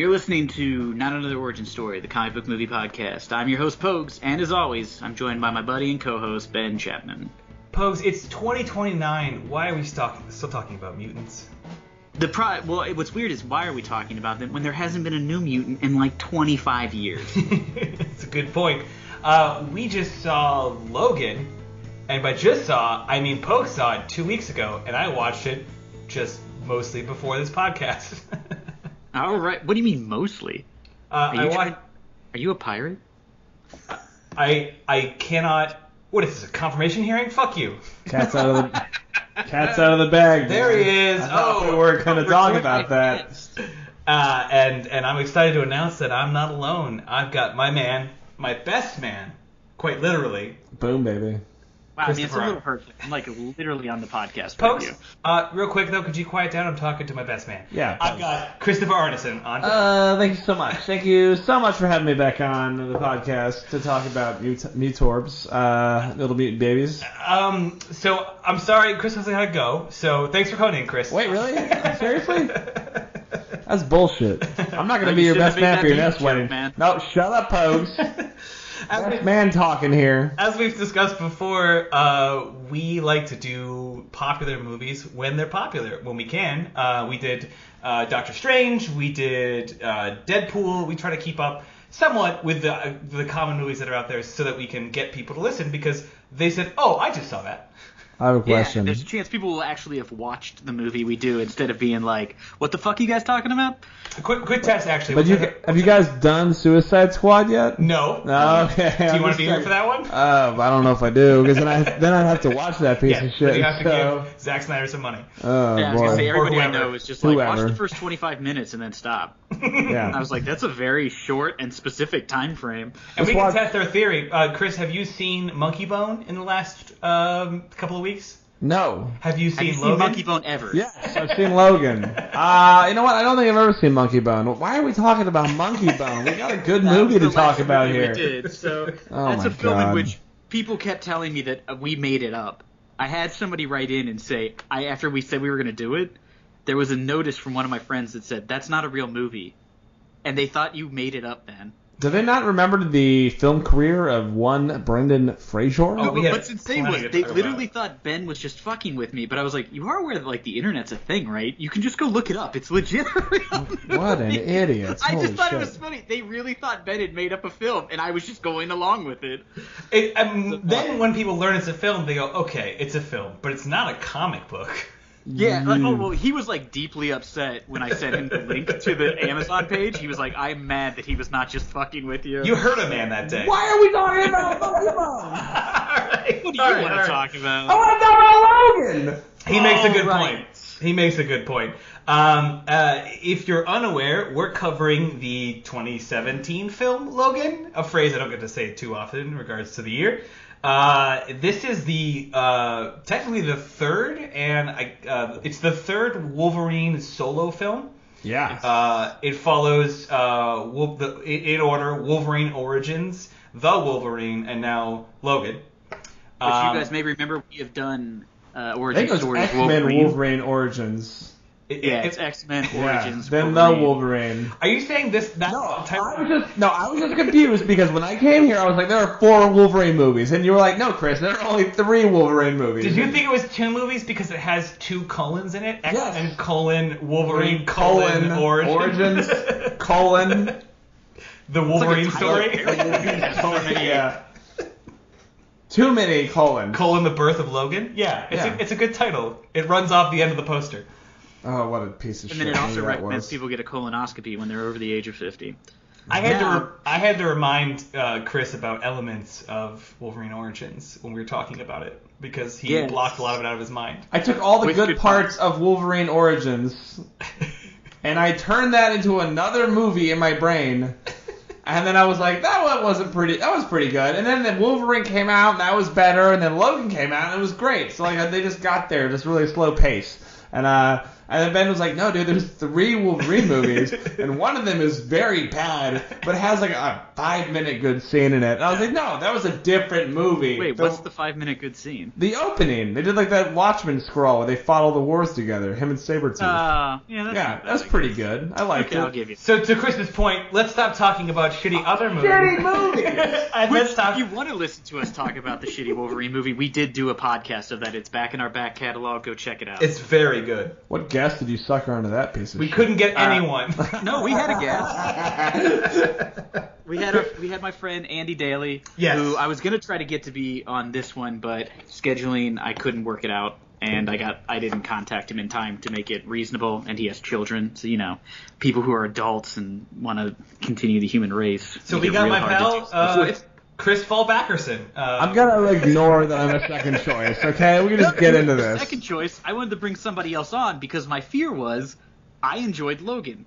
You're listening to Not Another Origin Story, the comic book movie podcast. I'm your host, Pogues, and as always, I'm joined by my buddy and co-host, Ben Chapman. Pogues, it's 2029. Why are we still, still talking about mutants? The pro- well, what's weird is why are we talking about them when there hasn't been a new mutant in like 25 years? It's a good point. Uh, we just saw Logan, and by just saw, I mean Pogue saw it two weeks ago, and I watched it just mostly before this podcast. All right. What do you mean mostly? uh, Are I you, trying- are you a pirate? I I cannot. What is this? A confirmation hearing? Fuck you. Cat's out of the cat's out of the bag. There boy. he is. I Oh, we were gonna talk about that. Uh, and and I'm excited to announce that I'm not alone. I've got my man, my best man, quite literally. Boom, baby. Wow, I mean, it's a Christopher. little hurtful. I'm like literally on the podcast Pokes, with you. uh, real quick though, could you quiet down? I'm talking to my best man. Yeah, I've please. got Christopher Arneson on. Uh, thank you so much. Thank you so much for having me back on the podcast to talk about Mut- Mutorbs, uh, little mutant babies. Um, so I'm sorry, Chris hasn't had to go. So thanks for coming in, Chris. Wait, really? Seriously? That's bullshit. I'm not gonna You be your best man for your next wedding. man. No, shut up, Pogues. as, we, man talking here. as we've discussed before, uh, we like to do popular movies when they're popular, when we can. Uh, we did uh, Doctor Strange, we did uh, Deadpool. We try to keep up somewhat with the uh, the common movies that are out there, so that we can get people to listen because they said, "Oh, I just saw that." I have a Yeah, question. there's a chance people will actually have watched the movie we do instead of being like, "What the fuck are you guys talking about?" A quick, quick test, actually. but you take a- have you guys done Suicide Squad yet? No. No, okay. Do you I'm want to be here for that one? Uh, I don't know if I do, because then I then I have to watch that piece yeah, of but shit. you have to so, give Zack Snyder some money. oh yeah, I was gonna say everybody I know is just like, watch the first 25 minutes and then stop. yeah. I was like, that's a very short and specific time frame. And we Let's can watch- test our theory. Uh, Chris, have you seen Monkey Bone in the last um, couple of weeks? No. Have you Have seen you seen Logan? Monkey Bone ever? Yes, I've seen Logan. Uh, you know what? I don't think I've ever seen Monkey Bone. Why are we talking about Monkey Bone? We got a good movie to talk last about movie here. We did. So Oh that's my a film God. in which people kept telling me that uh, we made it up. I had somebody write in and say, I after we said we were going to do it, there was a notice from one of my friends that said that's not a real movie, and they thought you made it up, man. Do they not remember the film career of one Brendan Fraser? Oh, No, we but what's insane was they literally about. thought Ben was just fucking with me, but I was like, you are aware that like the internet's a thing, right? You can just go look it up. It's legit. a real What an idiot. I Holy just thought shit. it was funny. They really thought Ben had made up a film, and I was just going along with it. It, um, then when people learn it's a film, they go, okay, it's a film, but it's not a comic book. Yeah, like, oh well, he was like deeply upset when I sent him the link to the Amazon page. He was like, "I'm mad that he was not just fucking with you." You heard a man that day. Why are we talking about Monkey Bone? Alright, What do you alright, want to talk about? I want to talk about Logan. He makes a good right. point. He makes a good point. Um, uh, if you're unaware, we're covering the 2017 film Logan, a phrase I don't get to say too often in regards to the year. Uh, this is the uh, technically the third, and I, uh, it's the third Wolverine solo film. Yeah. Uh, it follows uh, Wol- the, in in order Wolverine Origins, the Wolverine, and now Logan. Which Um, you guys may remember, we have done uh, I think origin it was stories. X Men Wolverine. Wolverine. Origins. It- Yeah, it- it's X Men Yeah. Origins. Then Wolverine. the Wolverine. Are you saying this? That No, type I was just no, I was just confused because when I came here, I was like, there are four Wolverine movies, and you were like, no, Chris, there are only three Wolverine movies. Did you think it was two movies because it has two colons in it? X Yes. and colon Wolverine colon, origin. origins colon the It's like Wolverine story. Perry movie that has so many- yeah. Too many colon. colon the birth of Logan. Yeah, it's, Yeah. A, it's a good title. It runs off the end of the poster. Oh, what a piece of And shit. And then it also movie that recommends people get a colonoscopy when they're over the age of 50. I had to re- I had to remind uh, Chris about elements of Wolverine Origins when we were talking about it because he Yes. blocked a lot of it out of his mind. I took all the good, good parts of Wolverine Origins and I turned that into another movie in my brain. And then I was like, that one wasn't pretty. That was pretty good. And then, then Wolverine came out, and that was better. And then Logan came out, and it was great. So like they just got there, just really slow pace. And uh, And then Ben was like, no, dude, there's three Wolverine movies, and one of them is very bad, but has like a five minute good scene in it. And I was like, no, that was a different movie. Wait, The- what's the five minute good scene? the opening? They did like that Watchmen scroll where they fought all the wars together, him and Sabretooth. Uh, yeah, that's yeah, that's pretty guess. good. I liked Okay, I'll give you. So to Chris's point, let's stop talking about shitty other movies. Shitty movies! and let's Which, stop. if you want to listen to us talk about the shitty Wolverine movie, we did do a podcast of that. It's back in our back catalog. Go check it out. It's very good. What guest did you sucker onto that piece of We shit? couldn't get Uh, anyone. no, we had a guest. We had a, we had my friend Andy Daly, Yes. who I was gonna try to get to be on this one, but scheduling I couldn't work it out, and I got I didn't contact him in time to make it reasonable, and he has children, so you know, people who are adults and want to continue the human race. So make we it got real my hard to pal, do stuff uh, with. Chris Fallbackerson. Uh, I'm gonna ignore that I'm a second choice, okay? We can just get into this. Second choice, I wanted to bring somebody else on because my fear was I enjoyed Logan.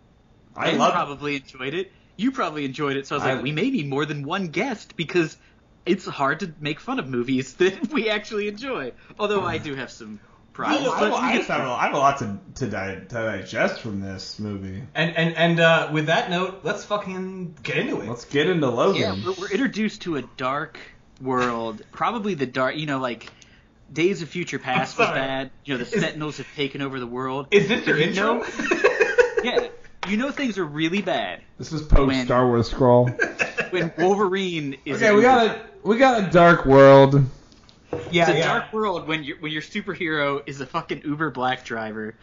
I Ben love probably enjoyed it. You probably enjoyed it. So I was I- like, we may need more than one guest because it's hard to make fun of movies that we actually enjoy. Although I do have some I, problems. I, but I, we just have a, I have a lot to, to, di- to digest from this movie. and and and uh, with that note, let's fucking get into it. Let's get into Logan. yeah, we're, we're introduced to a dark world. Probably the dark, you know, like Days of Future Past was bad. You know, the Is- Sentinels have taken over the world. Is this your You intro? know- yeah, you know things are really bad This is post When- Star Wars scroll. when Wolverine is. Okay, we got a we got a dark world. Yeah, It's a yeah. dark world when your when your superhero is a fucking Uber black driver.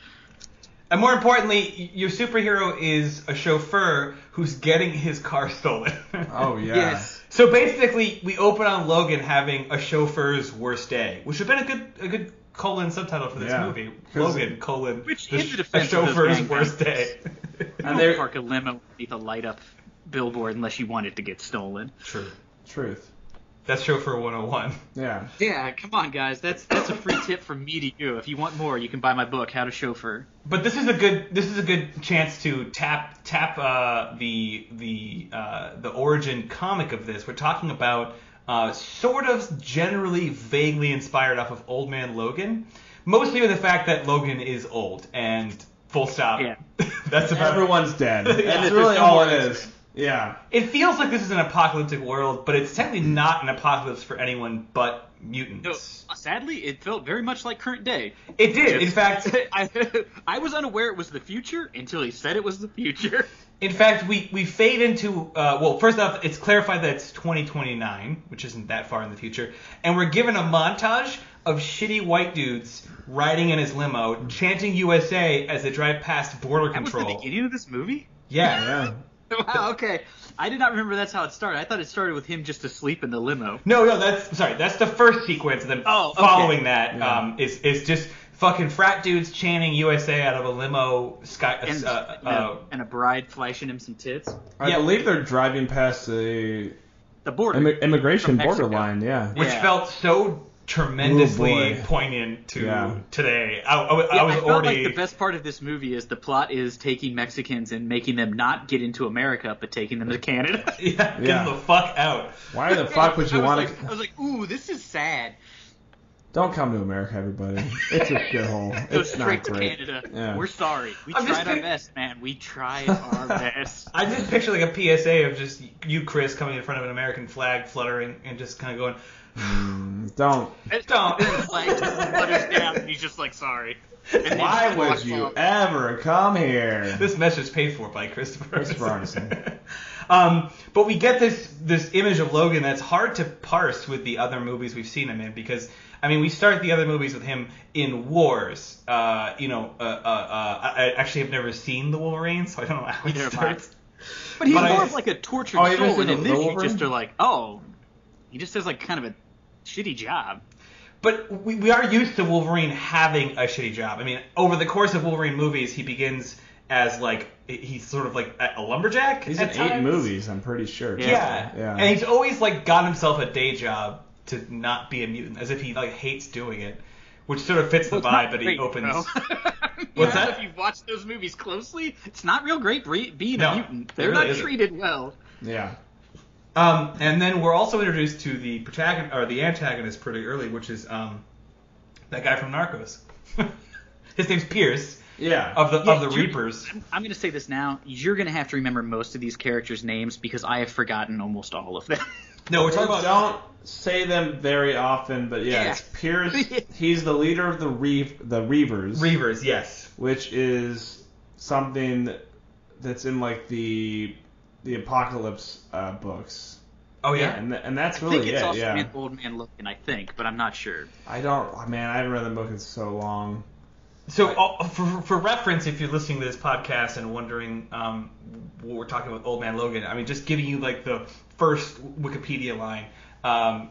And more importantly, your superhero is a chauffeur who's getting his car stolen. Oh yeah. Yes. So basically, we open on Logan having a chauffeur's worst day, which would have been a good a good colon subtitle for this Yeah. movie. 'Cause- Logan colon Which, the in sh- the a defense of those chauffeur's gang worst day. And don't they're- park a limo beneath a light up billboard unless you want it to get stolen. True. Truth. That's chauffeur 101. Yeah. Yeah, come on, guys. That's that's a free tip from me to you. If you want more, you can buy my book, How to Chauffeur. But this is a good this is a good chance to tap tap uh, the the uh, the origin comic of this. We're talking about uh, sort of generally vaguely inspired off of Old Man Logan, mostly with the fact that Logan is old and full stop. Yeah. That's about Everyone's dead. Yeah, That's there's really all it is. it answer. is. Yeah. It feels like this is an apocalyptic world, but it's technically not an apocalypse for anyone but No, mutants. sadly, it felt very much like current day. It did. In fact, I, I was unaware it was the future until he said it was the future. In fact, we, we fade into uh, well, first off, it's clarified that it's 2029, which isn't that far in the future, and we're given a montage of shitty white dudes riding in his limo, chanting USA as they drive past border That was the control. beginning of this movie. Yeah. Yeah. Wow, okay. I did not remember that's how it started. I thought it started with him just asleep in the limo. No, no, that's sorry. That's the first sequence, and then Oh, okay. following that Yeah. um, is is just fucking frat dudes chanting USA out of a limo. Sky, And, uh, and, uh, a, and a bride flashing him some tits. I Yeah. believe they're driving past the The border. immi- immigration From Mexico. borderline. Yeah. which Yeah. felt so tremendously Oh, poignant to Yeah. today. I, I, I was I felt already. like the best part of this movie is the plot is taking Mexicans and making them not get into America, but taking them to Canada. Yeah, get them the fuck out. Why the fuck would you I was want like, to? I was like, ooh, this is sad. Don't come to America, everybody. It's a shithole. Go It's straight not to great. Canada. Yeah. We're sorry. We I'm tried our pic- best, man. We tried our best. I just picture like a PSA of just you, Chris, coming in front of an American flag fluttering and just kind of going, Mm, Don't. Don't. And the flag just flutters down, and he's just like, sorry. And Why just would you off. ever come here? This message is paid for by Christopher. Christopher Arneson. Um, but we get this this image of Logan that's hard to parse with the other movies we've seen him in because I mean we start the other movies with him in wars. Uh, you know, uh, uh, uh, I I actually have never seen the Wolverine, so I don't know how it Neither starts. But he's But I- more of like a tortured Oh, soul, and in the- this the you Wolverine? just are like, oh, he just has like kind of a shitty job. But we, we are used to Wolverine having a shitty job. I mean, over the course of Wolverine movies, he begins as like he's sort of like a a lumberjack. He's in at eight times. movies, I'm pretty sure. Yeah. Yeah. Yeah. and he's always like got himself a day job to not be a mutant, as if he like hates doing it, which sort of fits the Well, vibe that he great, opens. bro. What's Yeah, that? If you've watched those movies closely, it's not real great bre- being No, a mutant. it They're really not isn't. treated well. Yeah. Um, and then we're also introduced to the protagonist or the antagonist pretty early, which is um, that guy from Narcos. His name's Pierce. Yeah. of the Yeah, of the you're- Reapers. I'm going to say this now. You're going to have to remember most of these characters' names because I have forgotten almost all of them. No, we're talking about don't say them very often, but yeah, Yeah. it's Pierce. he's the leader of the Reeve, the Reavers, Reavers. Yes. which is something that's in like the the Apocalypse uh, books, Oh yeah. and th- and that's really I really think it's it. also yeah, an old man looking, I think, but I'm not sure. I don't. oh, Man, I haven't read the book in so long. So, uh, for, for reference, if you're listening to this podcast and wondering um, what we're talking about, Old Man Logan, I mean, just giving you like the first Wikipedia line, um,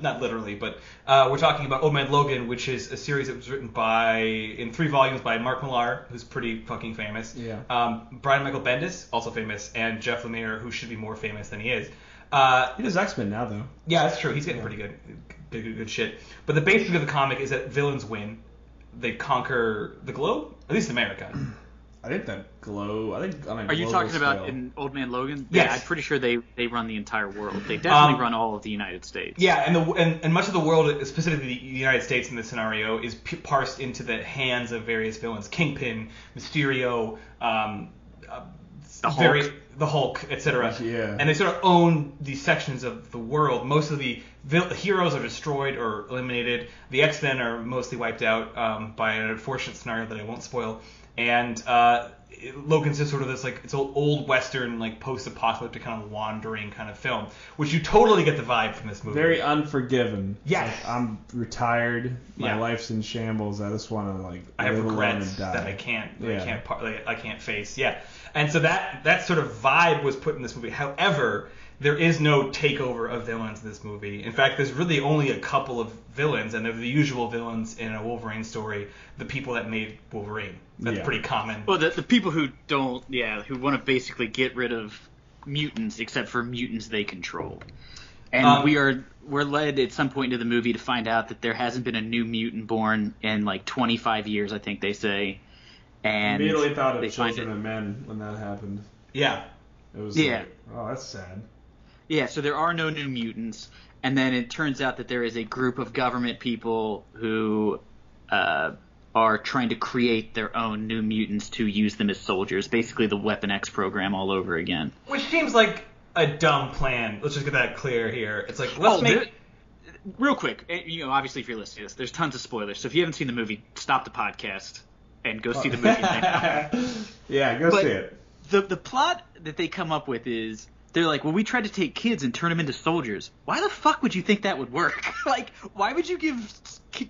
not literally, but uh, we're talking about Old Man Logan, which is a series that was written by in three volumes by Mark Millar, who's pretty fucking famous. Yeah. Um, Brian Michael Bendis, also famous, and Jeff Lemire, who should be more famous than he is. Uh, He does X Men now though. yeah, that's true. He's getting pretty good, good, good, good shit. But the basic of the comic is that villains win. They conquer the globe, at least America. I think that glow. I think on a Are you global talking about in Old Man Logan? Yes. Yeah, I'm pretty sure they, they run the entire world. They definitely Um, run all of the United States. Yeah, and the and, and much of the world, specifically the United States in this scenario, is p- parsed into the hands of various villains: Kingpin, Mysterio, um, uh, The Hulk. very the Hulk, etc. Yeah. And they sort of own these sections of the world. Most of the vil- heroes are destroyed or eliminated. The X Men are mostly wiped out um, by an unfortunate scenario that I won't spoil. And uh, it- Logan's just sort of this like it's old, old western like post-apocalyptic kind of wandering kind of film, which you totally get the vibe from this movie. Very unforgiven. Yes. Like, I'm retired. My Yeah. life's in shambles. I just want to like I have regrets and die. that I can't, that I can't, like, I can't face. Yeah, and so that that sort of vibe was put in this movie. However, there is no takeover of villains in this movie. In fact, there's really only a couple of villains, and they're the usual villains in a Wolverine story. The people that made Wolverine. That's Yeah. pretty common. Well, the, the people who don't, yeah, who want to basically get rid of mutants, except for mutants they control. And Um, we are we're led at some point into the movie to find out that there hasn't been a new mutant born in like 25 years, I think they say. And Immediately thought of find Children it. of Men when that happened. yeah. It was Yeah. like, oh, that's sad. Yeah, so there are no new mutants, and then it turns out that there is a group of government people who uh, are trying to create their own new mutants to use them as soldiers. Basically, the Weapon X program all over again. Which seems like a dumb plan. Let's just get that clear here. It's like let's oh, make. real quick, eh, you know, obviously, if you're listening to this, there's tons of spoilers. So if you haven't seen the movie, stop the podcast and go see the movie. yeah, go But- see it. the the plot that they come up with is they're like, well, we tried to take kids and turn them into soldiers. Why the fuck would you think that would work? like, why would you give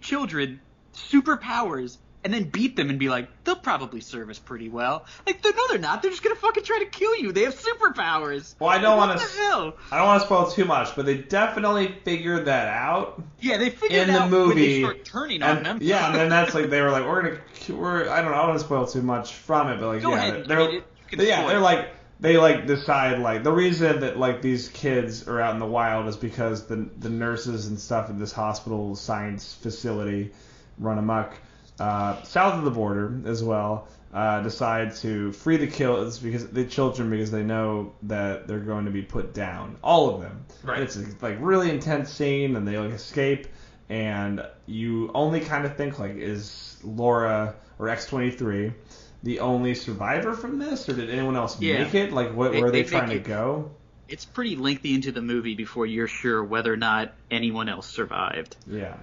children superpowers and then beat them and be like, they'll probably serve us pretty well? Like, they're, no, they're not. They're just gonna fucking try to kill you. They have superpowers. Well, I don't What want the to. hell? I don't want to spoil too much, but they definitely figured that out. Yeah, they figured In the out when they movie, start turning on them. yeah, and then that's like they were like, we're gonna, we're. I don't know. I don't want to spoil too much from it, but like, Go yeah, ahead. they're. I mean, it- yeah, they're like they like decide like the reason that like these kids are out in the wild is because the the nurses and stuff in this hospital science facility run amok uh, south of the border as well. Uh, decide to free the kids because the children because they know that they're going to be put down, all of them. Right. It's a like really intense scene, and they like escape, and you only kind of think like is Laura or X23 the only survivor from this, or did anyone else Yeah. make it? Like, what They- where are they, they trying to it- go? It's pretty lengthy into the movie before you're sure whether or not anyone else survived. Yeah.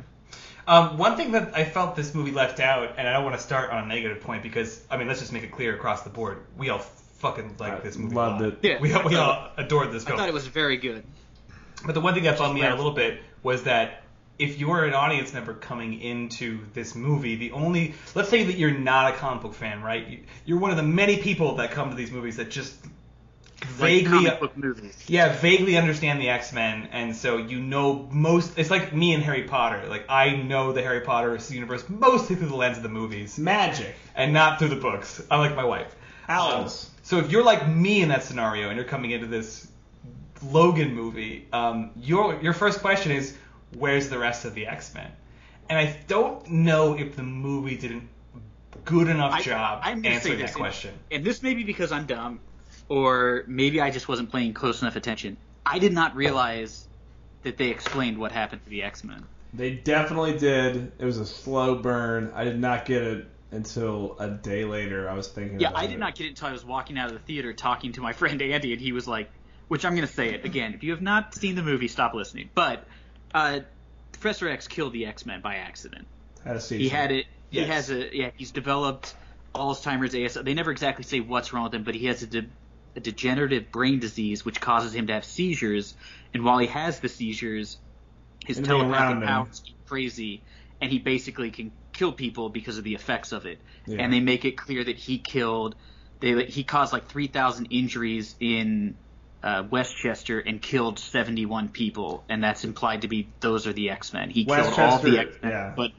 Um, one thing that I felt this movie left out, and I don't want to start on a negative point because I mean, let's just make it clear across the board, we all fucking like I this movie. loved a lot. it. Yeah. We all, we all adored this I thought it was very good. But the one thing that bummed me out a little bit was that if you're an audience member coming into this movie, the only let's say that you're not a comic book fan, right? You- You're one of the many people that come to these movies that just Like vaguely comic book movies. yeah, vaguely understand the X Men, and so you know most. It's like me and Harry Potter. Like I know the Harry Potter universe mostly through the lens of the movies Magic. and not through the books. Unlike my wife. Owls. Um, so if you're like me in that scenario and you're coming into this Logan movie, um, your your first question is, where's the rest of the X Men? And I don't know if the movie did a good enough I- job I'm answering this, that question. And this may be because I'm dumb, or maybe I just wasn't paying close enough attention. I did not realize that they explained what happened to the X Men. They definitely did. It was a slow burn. I did not get it until a day later. I was thinking. Yeah, about I did it. not get it until I was walking out of the theater talking to my friend Andy, and he was like, which I'm going to say it again. If you have not seen the movie, stop listening. But uh, Professor X killed the X Men by accident. Had a seizure. He had it. He has a yeah. He's developed Alzheimer's, AS. They never exactly say what's wrong with him, but he has a, de- a degenerative brain disease which causes him to have seizures. And while he has the seizures, his telepathic powers get crazy, and he basically can kill people because of the effects of it. Yeah. And they make it clear that he killed. They he caused like three thousand injuries in. Uh, Westchester and killed 71 people, and that's implied to be those are the X Men. He killed all the X Men, yeah. but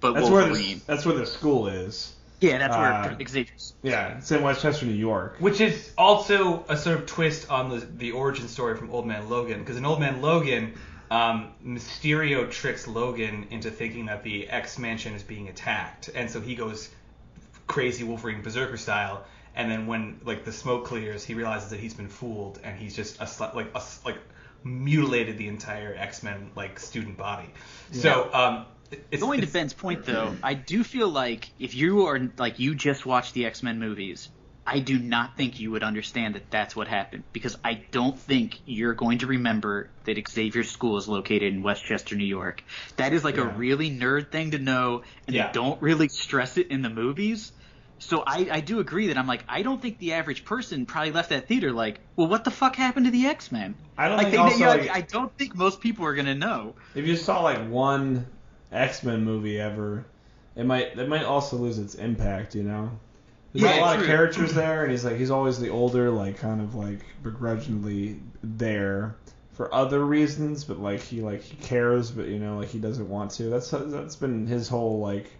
but That's where Wolverine. the, that's where the school is. Yeah, that's where Uh, Xavier's. Yeah, it's in Westchester, New York. Which is also a sort of twist on the the origin story from Old Man Logan, because in Old Man Logan, um, Mysterio tricks Logan into thinking that the X Mansion is being attacked, and so he goes crazy Wolverine Berserker style. And then when like the smoke clears, he realizes that he's been fooled, and he's just a sli- like a s- like mutilated the entire X Men like student body. So um, it's, Going to Ben's point though, I do feel like if you are like you just watched the X Men movies, I do not think you would understand that that's what happened because I don't think you're going to remember that Xavier school is located in Westchester, New York. That is like a really nerd thing to know, and Yeah. they don't really stress it in the movies. So I, I do agree that I'm like I don't think the average person probably left that theater like, well, what the fuck happened to the X Men? I don't Like, think they, also you know, like, I don't think most people are gonna know. if you saw like one X Men movie ever, it might it might also lose its impact. You know, there's Yeah, a lot true. of characters there, and he's like he's always the older, like kind of like begrudgingly there for other reasons, but like he like he cares, but you know like he doesn't want to. That's that's been his whole like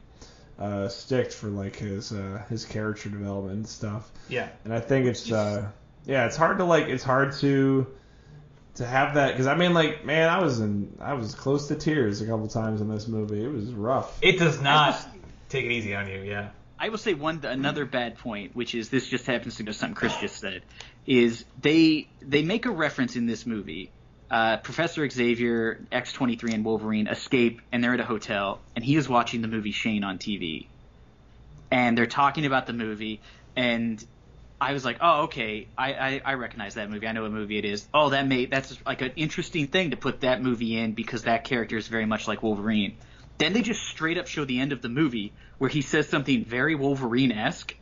uh stick for like his uh his character development and stuff. yeah. And I think it's uh yeah, it's hard to like it's hard to to have that because I mean like man I was in I was close to tears a couple times in this movie. It was rough. It does not take it easy on you. Yeah. I will say one another bad point, which is this just happens to go something Chris just said, is they they make a reference in this movie. Uh, Professor Xavier, X twenty three, and Wolverine escape, and they're at a hotel, and he is watching the movie Shane on TV, and they're talking about the movie, and I was like, oh okay, I, I I recognize that movie. I know what movie it is. Oh, that made that's like an interesting thing to put that movie in because that character is very much like Wolverine. Then they just straight up show the end of the movie where he says something very Wolverine esque.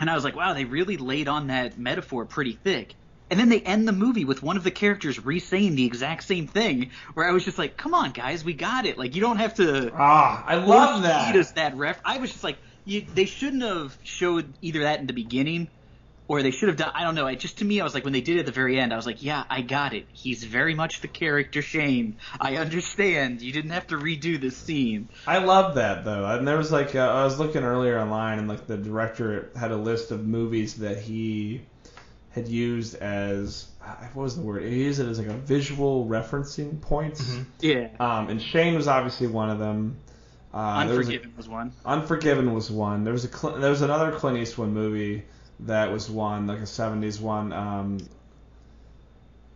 And I was like, wow, they really laid on that metaphor pretty thick. And then they end the movie with one of the characters re saying the exact same thing, where I was just like, come on, guys, we got it. Like, you don't have to. Ah, I love that. us that ref. I was just like, you, they shouldn't have showed either that in the beginning, or they should have done. I don't know. It just to me, I was like, when they did it at the very end, I was like, yeah, I got it. He's very much the character Shane. I understand. You didn't have to redo this scene. I love that though. And there was like uh, I was looking earlier online and like the director had a list of movies that he had used as what was the word? He used it as like a visual referencing points. Yeah. Um, and Shane was obviously one of them. Uh, there was a- Unforgiven was one. Unforgiven was one. There was a Cl- there was another Clint Eastwood movie that was one like a '70s one. Um,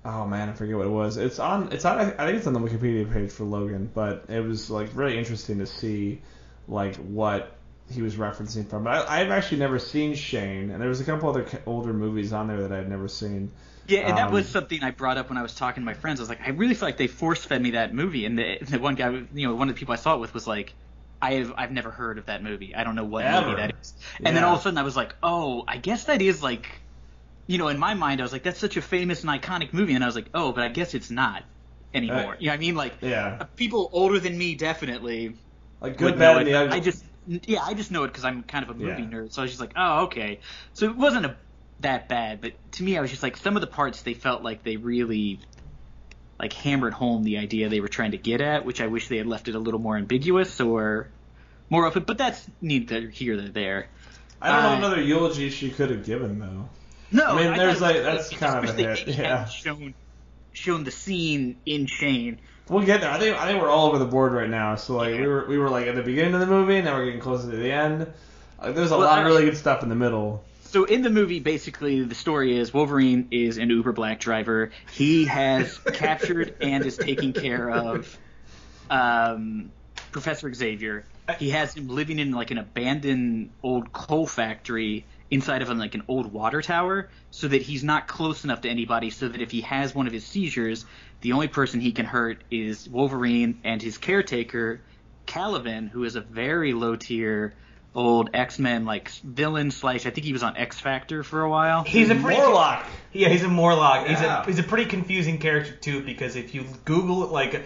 oh man, I forget what it was. It's on. It's on. I think it's on the Wikipedia page for Logan, but it was like really interesting to see like what he was referencing from. But I, I've actually never seen Shane, and there was a couple other older movies on there that I'd never seen. Yeah, and that Um, was something I brought up when I was talking to my friends. I was like, I really feel like they force fed me that movie, and the, the one guy, you know, one of the people I saw it with was like, I have I've never heard of that movie. I don't know what Ever. movie that is. And then all of a sudden I was like, oh, I guess that is like, you know, in my mind I was like, that's such a famous and iconic movie, and I was like, oh, but I guess it's not anymore. You know what I mean? Like, Yeah, people older than me definitely like good, bad, and the ugly. I just yeah, I just know it because I'm kind of a movie Yeah. nerd. So I was just like, oh, okay. So it wasn't a, that bad, but to me, I was just like, some of the parts they felt like they really like hammered home the idea they were trying to get at, which I wish they had left it a little more ambiguous or more open. But that's neither here nor there. I don't know uh, another eulogy she could have given though. No, I mean, there's, thought like- that's kind of a hit, yeah. shown shown the scene in Shane. We'll get there. I think I think we're all over the board right now. So like we were we were like at the beginning of the movie, now we're getting closer to the end. Like, there's a Well, lot of really good stuff in the middle. So in the movie, basically, the story is Wolverine is an Uber black driver. He has captured and is taking care of um, Professor Xavier, he has him living in like an abandoned old coal factory inside of him like an old water tower so that he's not close enough to anybody so that if he has one of his seizures the only person he can hurt is wolverine and his caretaker caliban who is a very low tier old x-men like villain slash i think he was on x factor for a while He's a pretty Morlock. Yeah, he's a Morlock. He's a he's a pretty confusing character too because if you Google like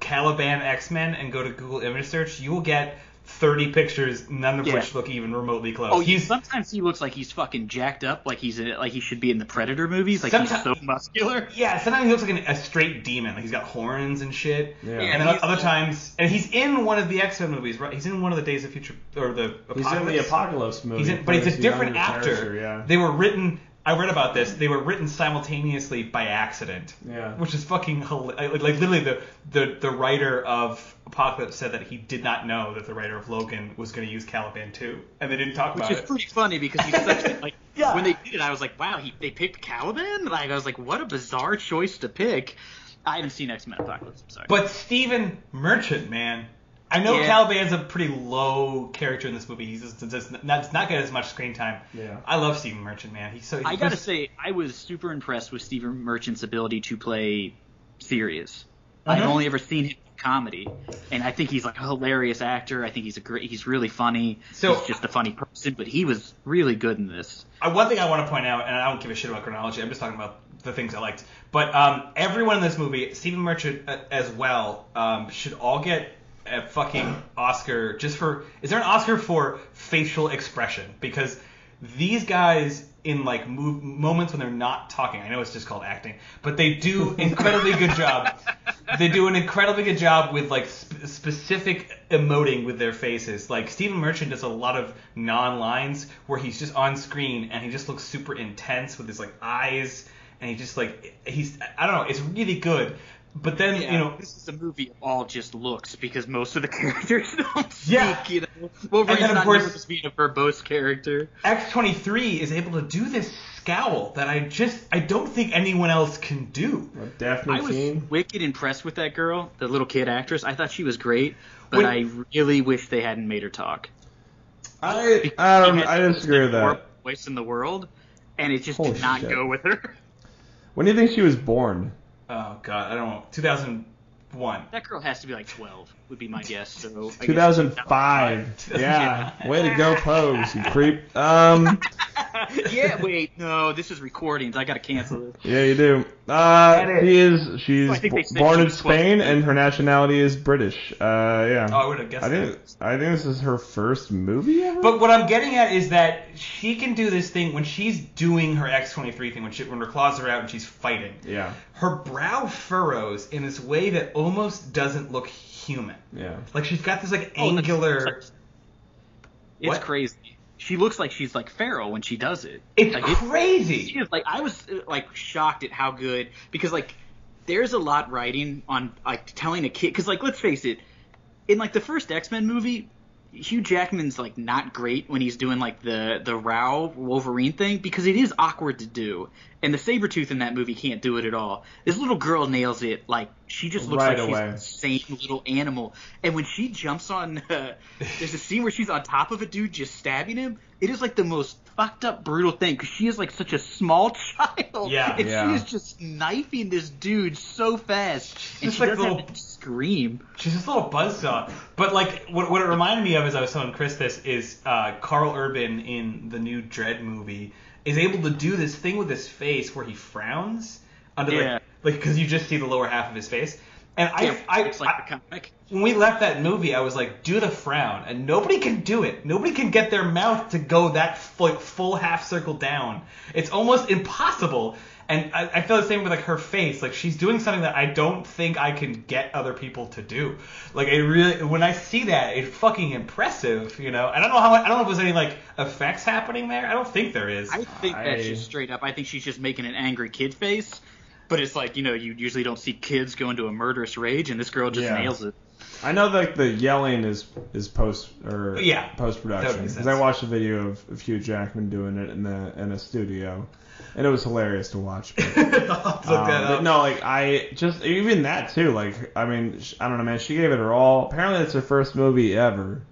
Caliban X Men and go to Google image search, you will get 30 pictures, none of Yeah. which look even remotely close. Oh, he's he's sometimes he looks like he's fucking jacked up, like he's in, like he should be in the Predator movies, like he's so muscular. yeah. Sometimes he looks like an, a straight demon. Like he's got horns and shit. Yeah. And then other times, and he's in one of the X Men movies, right? He's in one of the Days of Future or the He's Apocalypse. in the Apocalypse movie. He's in, but he's a different actor. character, Yeah. They were written. I read about this. They were written simultaneously by accident. Yeah. Which is fucking hila- like, like literally the, the the writer of Apocalypse said that he did not know that the writer of Logan was going to use Caliban too, and they didn't talk Which about it. Which is pretty funny because he's such a, like Yeah. when they did it, I was like, wow, he, they picked Caliban. Like I was like, what a bizarre choice to pick. I haven't seen X Men Apocalypse. I'm sorry. But Stephen Merchant, man. I know Yeah. Caliban's a pretty low character in this movie. He's just, just not, does not get as much screen time. Yeah. I love Stephen Merchant, man. He's so. I gotta just- say, I was super impressed with Stephen Merchant's ability to play serious. I've Mhm. only ever seen him in comedy, and I think he's like a hilarious actor. I think he's a great, he's really funny. So- he's just a funny person, but he was really good in this. Uh, one thing I want to point out, and I don't give a shit about chronology. I'm just talking about the things I liked. But um, everyone in this movie, Stephen Merchant uh, as well, um, should all get a fucking Oscar just for. Is there an Oscar for facial expression? Because these guys in like moments when they're not talking, I know it's just called acting, but they do incredibly good job. They do an incredibly good job with like sp- specific emoting with their faces. Like Stephen Merchant does a lot of non-lines where he's just on screen and he just looks super intense with his like eyes and he just like he's I don't know, it's really good. But then you know this is a movie of all just looks because most of the characters don't speak. Yeah. You know, Wolverine's And then, of not course- known as being a verbose character. X23 is able to do this scowl that I just I don't think anyone else can do. What, Dafne I was Keen. wicked impressed with that girl, the little kid actress. I thought she was great, but When- I really wish they hadn't made her talk. I I don't She I disagree with that. warped Voice in the world, and it just Holy did not shit. go with her. When do you think she was born? Oh god, I don't know. 2001. That girl has to be like 12, would be my guess. So I 2005. Yeah. Yeah. Way to go, Pose, you creep. Um. yeah, wait, no, this is recordings. I gotta cancel this. Yeah, you do. Uh, he is. She's I think they said born she in was 12. Spain, and her nationality is British. Uh, yeah. Oh, I would have guessed I that. think. I think this is her first movie ever. But what I'm getting at is that she can do this thing when she's doing her X23 thing, when, she, when her claws are out and she's fighting. yeah. Her brow furrows in this way that almost doesn't look human. Yeah. Like she's got this like Oh, that's- angular. It's What? crazy. She looks like she's like Pharaoh when she does it. It's like, it- crazy. She is like I was like shocked at how good because like there's a lot writing on like telling a kid because like let's face it, in like the first X Men movie, Hugh Jackman's like not great when he's doing like the the Row Wolverine thing because it is awkward to do, and the saber tooth in that movie can't do it at all. This little girl nails it like she just looks Right like away. she's the same little animal, and when she jumps on, uh, there's a scene where she's on top of a dude just stabbing him. It is like the most fucked up brutal thing because she is like such a small child. Yeah. and Yeah. she is just knifing this dude so fast, and just she like doesn't little- have to scream. She's this little buzzsaw. But like, what, what it reminded me of as I was telling Chris this is uh, Karl Urban in the new Dredd movie is able to do this thing with his face where he frowns under Yeah. like like because you just see the lower half of his face. And I, Yeah, I, it's like I- comic. when we left that movie, I was like, do the frown, and nobody can do it. Nobody can get their mouth to go that full, full half circle down. It's almost impossible. And I, I feel the same with like her face. Like she's doing something that I don't think I can get other people to do. Like it really, when I see that, it's fucking impressive. You know, I don't know how. I don't know if there's any like effects happening there. I don't think there is. I think I- that's just straight up. I think she's just making an angry kid face. But it's like you know, you usually don't see kids go into a murderous rage, and this girl just Yeah. nails it. I know like the yelling is is post or yeah, post production because. I watched a video of, of Hugh Jackman doing it in the in a studio, and it was hilarious to watch. But, I'll have look um, that but up. no, like I just even that too. Like I mean, I don't know, man. She gave it her all. Apparently, it's her first movie ever.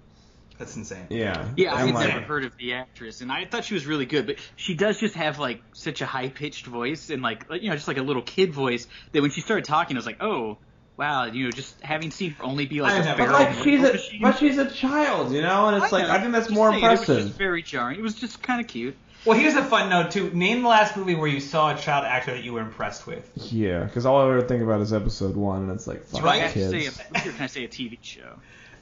That's insane. Yeah. Yeah, I And, had like, never heard of the actress, and I thought she was really good. But she does just have like such a high pitched voice, and like you know, just like a little kid voice. That when she started talking, I was like, oh wow, you know, just having seen her only be like I a know, but, But like she's a, machine. but she's a child, you know, and it's like know, I think that's just more saying, It was impressive. just very jarring. It was just kind of cute. Well, here's a fun note too. Name the last movie where you saw a child actor that you were impressed with. Yeah, because all I ever think about is episode one, and it's like fuck Do I have kids. to say a, can I say a TV show?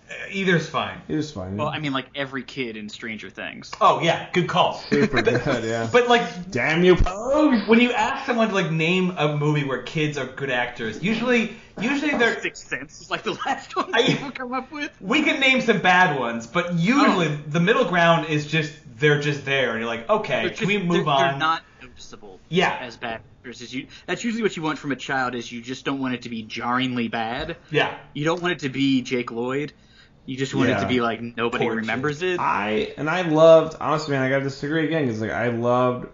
Uh, either's fine. It was fine. Well, I mean, like every kid in Stranger Things. Oh yeah, good call. super good, yeah. But like Damn you, Pogue! when you ask someone to like name a movie where kids are good actors, usually usually they're Sixth Sense is like the last one I- people come up with. we can name some bad ones, but usually Oh. the middle ground is just they're just there, and you're like, okay, They're can we move they're, on? They're not noticeable. Yeah. As bad actors as you. That's usually what you want from a child. Is you just don't want it to be jarringly bad. yeah, You don't want it to be Jake Lloyd. You just want it to be like nobody Poor remembers it. I and I loved honestly, man. I gotta disagree again because like I loved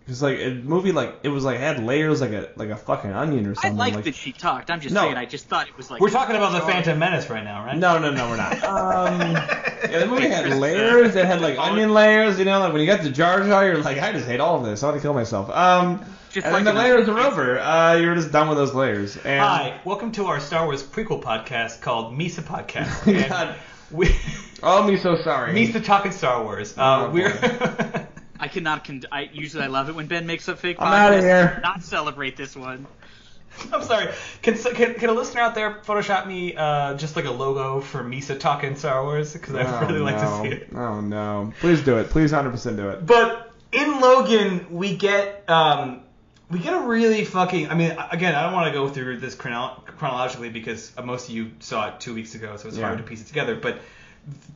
because like a movie like it was like had layers like a like a fucking onion or I something. like like, that she talked. I'm just No. saying. I just thought it was like. we're talking about the. Phantom Menace right now, right? No, no, no, we're not. Um, yeah, the movie had layers. It had like onion layers. You know, like when you got to Jar Jar, you're like, I just hate all of this. I want to kill myself. Um, Just and like then the in layers a- are over. Uh, you're just done with those layers. And Hi, welcome to our Star Wars prequel podcast called Misa Podcast. God. we, Oh, me so sorry. Misa talking Star Wars. Uh, Oh, we're I cannot. Con- I usually I love it when Ben makes up fake. I'm outta podcasts. here. Not celebrate this one. I'm sorry. Can, can can a listener out there Photoshop me uh, just like a logo for Misa talking Star Wars? Because I'd Oh, really like to no. see it. Oh no! Please do it. Please, hundred percent do it. But in Logan, we get um, we get a really fucking. I mean, again, I don't want to go through this chrono- chronologically because most of you saw it two weeks ago, so it's Yeah. hard to piece it together. But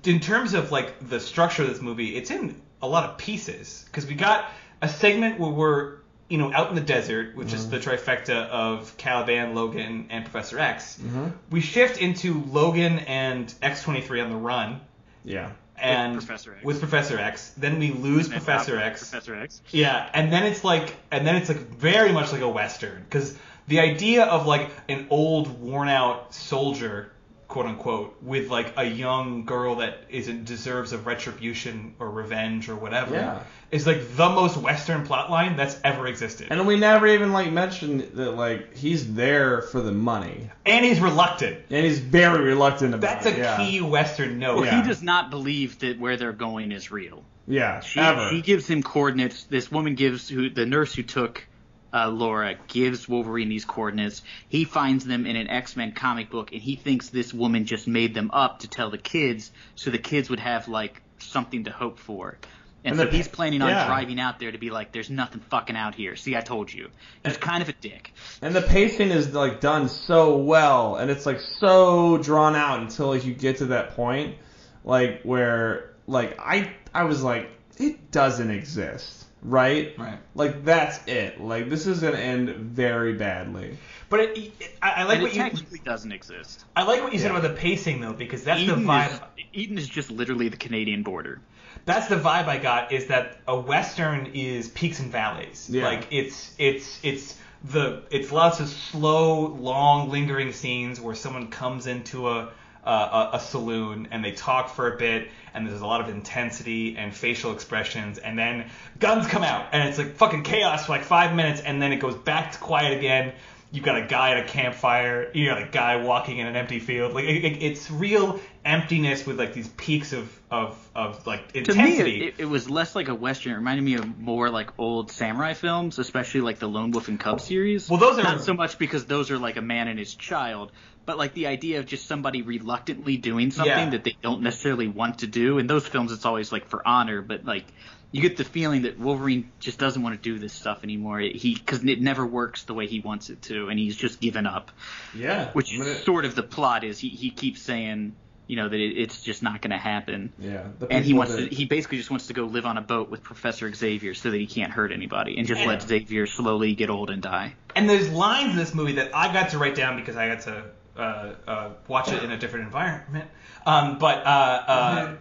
in terms of like the structure of this movie, it's in a lot of pieces because we got a segment where we're you know out in the desert, which is mm-hmm. the trifecta of Caliban, Logan, and Professor X. Mm-hmm. We shift into Logan and X23 on the run. Yeah. And Professor X. with Professor X, then we lose Professor X. Professor X. Yeah, and then it's like, and then it's like very much like a western because the idea of like an old, worn out soldier, quote unquote, with like a young girl that isn't deserves of retribution or revenge or whatever, Yeah. is like the most western plotline that's ever existed. And we never even like mentioned that like he's there for the money, And he's reluctant. and he's very reluctant about it. That's it. a yeah. key western note. Well, Yeah. he does not believe that where they're going is real. Yeah. She, ever. she gives him coordinates. This woman gives who the nurse who took uh, Laura gives Wolverine these coordinates. He finds them in an X Men comic book, and he thinks this woman just made them up to tell the kids, so the kids would have like something to hope for. And, And so he's planning on yeah. driving out there to be like, "There's nothing fucking out here." See, I told you. He's kind of a dick. And the pacing is like done so well, and it's like so drawn out until like, you get to that point, like where like I I was like it doesn't exist, right? Right. Like that's it. Like this is gonna end very badly. But it, it, I, I like and what it you technically doesn't exist. I like what you said Yeah. about the pacing though because that's Eden the vibe. is, Eden is just literally the Canadian border. that's the vibe I got is that a western is peaks and valleys. Yeah. Like it's it's it's the it's lots of slow, long, lingering scenes where someone comes into a a, a saloon and they talk for a bit and there's a lot of intensity and facial expressions and then guns come out and it's like fucking chaos for like five minutes and then it goes back to quiet again. You've got a guy at a campfire. You got a guy walking in an empty field. Like it, it, it's real emptiness with like these peaks of of, of like intensity To me, it, it was less like a western. It reminded me of more like old samurai films, especially like the Lone Wolf and Cub series. Well, those are- not so much because those are like a man and his child, but like the idea of just somebody reluctantly doing something Yeah. that they don't necessarily want to do. In those films, it's always like for honor, but like you get the feeling that Wolverine just doesn't want to do this stuff anymore. He because it never works the way he wants it to, and he's just given up. Yeah. Which I mean, it- sort of the plot is. He he keeps saying. You know that it, it's just not going to happen yeah. And he wants that- to he basically just wants to go live on a boat with professor xavier so that he can't hurt anybody and just Yeah. let xavier slowly get old and die And there's lines in this movie that I got to write down because I got to uh, uh, watch it in a different environment. Um, but uh, uh,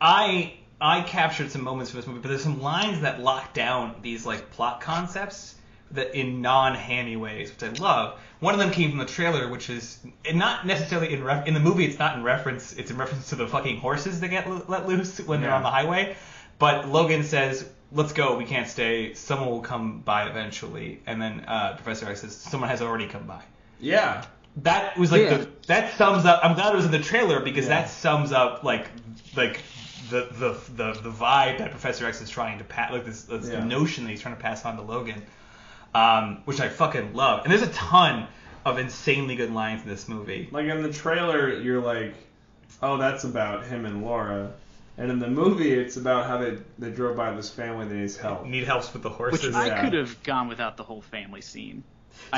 I I captured some moments from this movie, but there's some lines that lock down these like plot concepts that in non-hammy ways, which I love. One of them came from the trailer, which is not necessarily in ref- in the movie. It's not in reference. It's in reference to the fucking horses that get l- let loose when they're on the highway. But Logan says, "Let's go. We can't stay. Someone will come by eventually." And then uh, Professor X says, "Someone has already come by." Yeah. That was like Yeah. the, that sums up. I'm glad it was in the trailer because Yeah. that sums up like like the the the, the vibe that Professor X is trying to pass, like this, this Yeah. notion that he's trying to pass on to Logan, um, which I fucking love. And there's a ton of insanely good lines in this movie. Like in the trailer, you're like, oh, that's about him and Laura. And in the movie, it's about how they, they drove by this family that needs help. Need helps with the horses. Which Yeah. I could have gone without the whole family scene.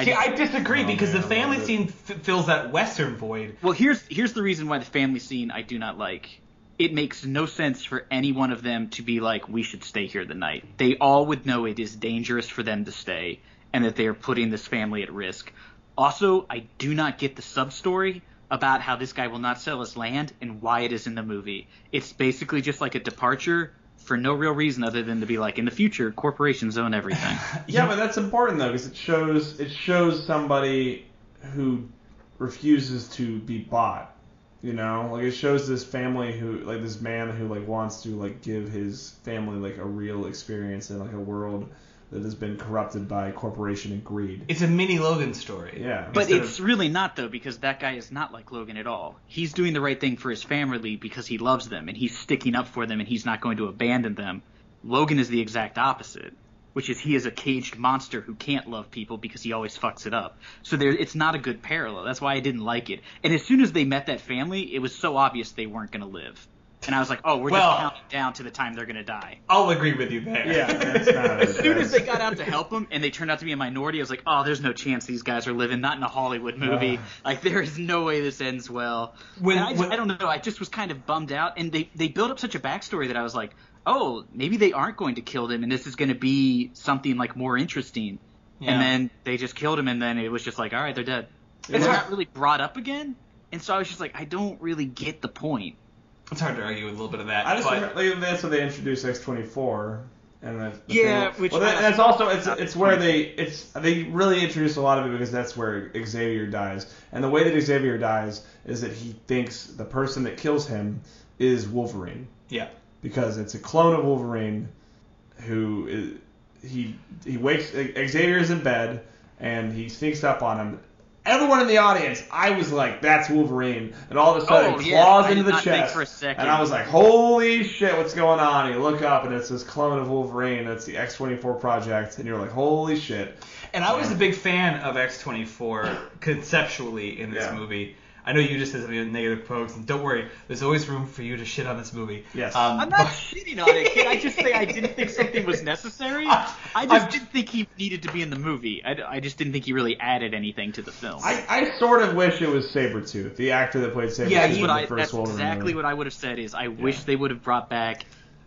See, I disagree Oh, because man, the family scene f- fills that western void. Well, here's here's the reason why the family scene I do not like. It makes no sense for any one of them to be like, we should stay here the night. They all would know it is dangerous for them to stay, and that they are putting this family at risk. Also, I do not get the sub story about how this guy will not sell his land and why it is in the movie. It's basically just like a departure for no real reason other than to be like, in the future, corporations own everything. Yeah, but that's important though because it shows it shows somebody who refuses to be bought. You know, like it shows this family who like this man who like wants to like give his family like a real experience in like a world that has been corrupted by corporation and greed. It's a mini Logan story. Yeah. But Instead it's of- really not though because that guy is not like Logan at all. He's doing the right thing for his family because he loves them and he's sticking up for them and he's not going to abandon them. Logan is the exact opposite, which is he is a caged monster who can't love people because he always fucks it up. So there it's not a good parallel. That's why I didn't like it. And as soon as they met that family, it was so obvious they weren't going to live. And I was like, "Oh, we're Well- just counting down to the time they're going to die." I'll agree with you there. Yeah, that's not As soon as they got out to help them, and they turned out to be a minority, I was like, oh, there's no chance these guys are living, not in a Hollywood movie. Uh. like, there is no way this ends well. When- And I, when- I don't know, I just was kind of bummed out. And they, they built up such a backstory that I was like, oh, maybe they aren't going to kill them, and this is going to be something, like, more interesting. Yeah. And then they just killed him and then it was just like, all right, they're dead. It's they're not really brought up again. And so I was just like, I don't really get the point. It's hard to argue with a little bit of that. I just but remember, like, that's when they introduced X24, and the, the Yeah, thing- which well, that, I- that's also it's it's where they it's they really introduce a lot of it because that's where Xavier dies, and the way that Xavier dies is that he thinks the person that kills him is Wolverine yeah. because it's a clone of Wolverine who is, he he wakes Xavier is in bed and he sneaks up on him. Everyone in the audience, I was like, "That's Wolverine," and all of a sudden, Oh, it yeah, claws I into the chest, for a second. and I was like, "Holy shit, what's going on?" And you look up, and it's this clone of Wolverine. That's the X24 project, and you're like, "Holy shit!" And I was a big fan of X24 conceptually in this Yeah. movie. I know you just said something negative quotes, and don't worry, there's always room for you to shit on this movie. Yes. Um, I'm not but- shitting on it, kid. I just say I didn't think something was necessary. I- I just I'm- didn't think he needed to be in the movie. I, I just didn't think he really added anything to the film. I, I sort of wish it was Sabretooth, the actor that played Sabretooth Yeah, that's in what the I. first That's Wolverine exactly movie. what I would have said. Is I wish they would have brought back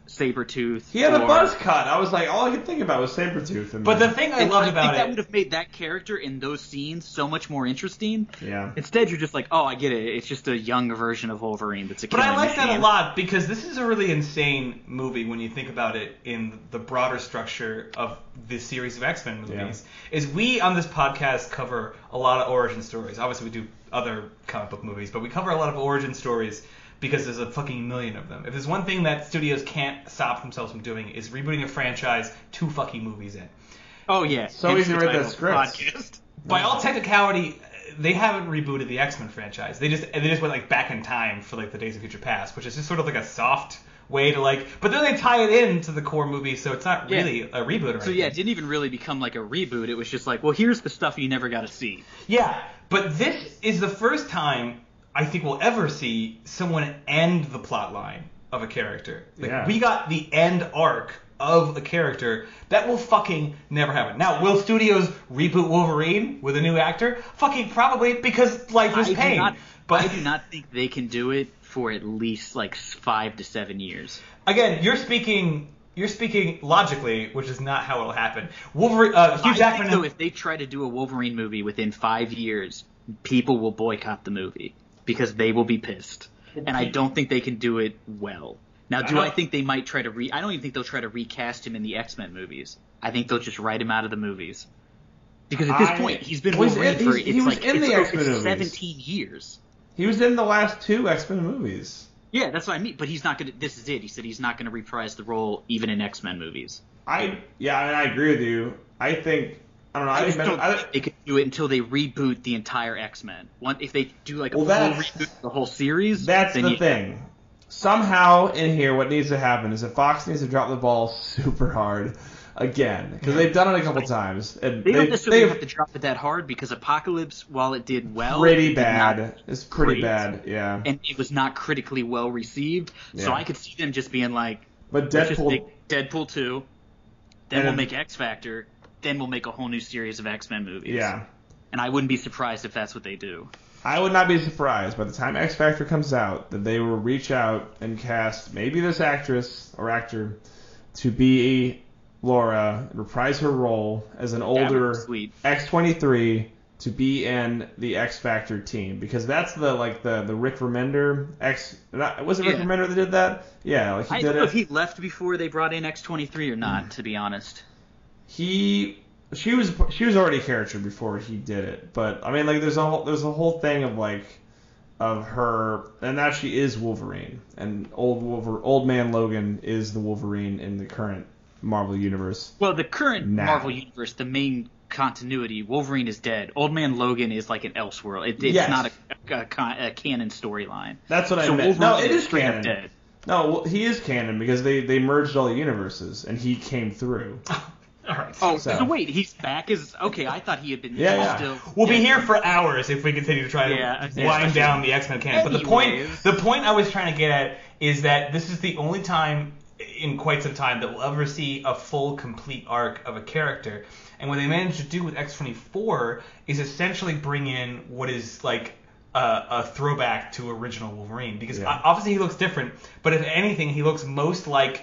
Sabretooth. He had a buzz cut. I was like, all I could think about was Sabretooth. And But the thing I And loved I about think that would have made that character in those scenes so much more interesting. yeah. Instead, you're just like, oh, I get it. It's just a young version of Wolverine that's a But I killing like that a lot because this is a really insane movie when you think about it in the broader structure of this series of X Men movies. Is we on this podcast cover a lot of origin stories. Obviously, we do other comic book movies, but we cover a lot of origin stories because there's a fucking million of them. If there's one thing that studios can't stop themselves from doing is rebooting a franchise two fucking movies in. Oh yeah. So easy to the write that title the script. By all technicality, they haven't rebooted the X Men franchise. They just they just went like back in time for like the Days of Future Past, which is just sort of like a soft way to like. But then they tie it into the core movie, so it's not Yeah. really a reboot or So yeah, it didn't even really become like a reboot. It was just like, well, here's the stuff you never got to see. Yeah, but this is the first time I think we'll ever see someone end the plot line of a character. Like Yeah. we got the end arc of a character that will fucking never happen. Now, will studios reboot Wolverine with a new actor? Fucking probably because life is I pain. do not, but I do not think they can do it for at least like five to seven years. again, you're speaking. You're speaking logically, which is not how it'll happen. Wolverine, uh, Hugh I think though, if they try to do a Wolverine movie within five years, people will boycott the movie because they will be pissed, and I don't think they can do it well. Now, do I I think they might try to re? I don't even think they'll try to recast him in the X Men movies. I think they'll just write him out of the movies. Because at this I- point, he's been Wolverine in- for it's like in it's, the X-Men it's. 17 years. He was in the last two X Men movies. Yeah, that's what I mean. But he's not gonna. This is it. He said he's not gonna reprise the role even in X Men movies. I yeah, I, mean, I agree with you. I think I don't know. I, I just don't I, think they could do it until they reboot the entire X Men. If they do like a Well, full that's- reboot of the whole series, That's the you- thing. Somehow in here, what needs to happen is that Fox needs to drop the ball super hard again because they've done it a couple times and They don't necessarily have to drop it that hard because Apocalypse, while it did well, pretty it bad. not- It's pretty great. bad, yeah. and it was not critically well received. So I could see them just being like, But Deadpool, Deadpool two, then And- we'll make X Factor, then we'll make a whole new series of X Men movies. yeah. and I wouldn't be surprised if that's what they do. I would not be surprised by the time X Factor comes out that they will reach out and cast maybe this actress or actor to be Laura, reprise her role as an That would be older. X23 to be in the X Factor team because that's the like the the Rick Remender X was it Rick Yeah. Remender that did that? Yeah, like he I did don't know if he left before they brought in X twenty three or not. To be honest, he she was she was already a character before he did it, but I mean like there's a whole there's a whole thing of like of her and now she is Wolverine and old Wolver, old man Logan is the Wolverine in the current Marvel universe. well, the current Now. Marvel universe, the main continuity, Wolverine is dead. Old Man Logan is like an Elseworld. It, it's Yes. not a, a, a canon storyline. That's what I meant. Wolverine No, it is up canon. dead. No, well, he is canon because they they merged all the universes and he came through. All right. Oh, So- so, wait, he's back as okay. I thought he had been Yeah, yeah. still. We'll be here for hours if we continue to try to Yeah, wind especially- down the X Men canon. But the point, the point I was trying to get at is that this is the only time in quite some time that we'll ever see a full, complete arc of a character. And what they managed to do with X twenty four is essentially bring in what is like a, a throwback to original Wolverine because Yeah. obviously he looks different, but if anything, he looks most like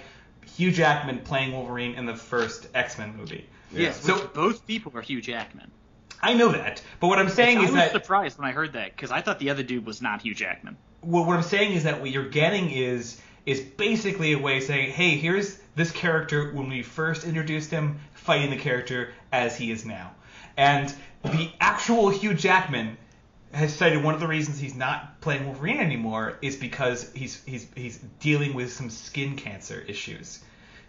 Hugh Jackman playing Wolverine in the first X Men movie. Yes, So- both people are Hugh Jackman. I know that, but what I'm saying I is I was that surprised when I heard that because I thought the other dude was not Hugh Jackman. well, what I'm saying is that what you're getting is is basically a way of saying, hey, here's this character when we first introduced him, fighting the character as he is now, and the actual Hugh Jackman has cited one of the reasons he's not playing Wolverine anymore is because he's he's he's dealing with some skin cancer issues.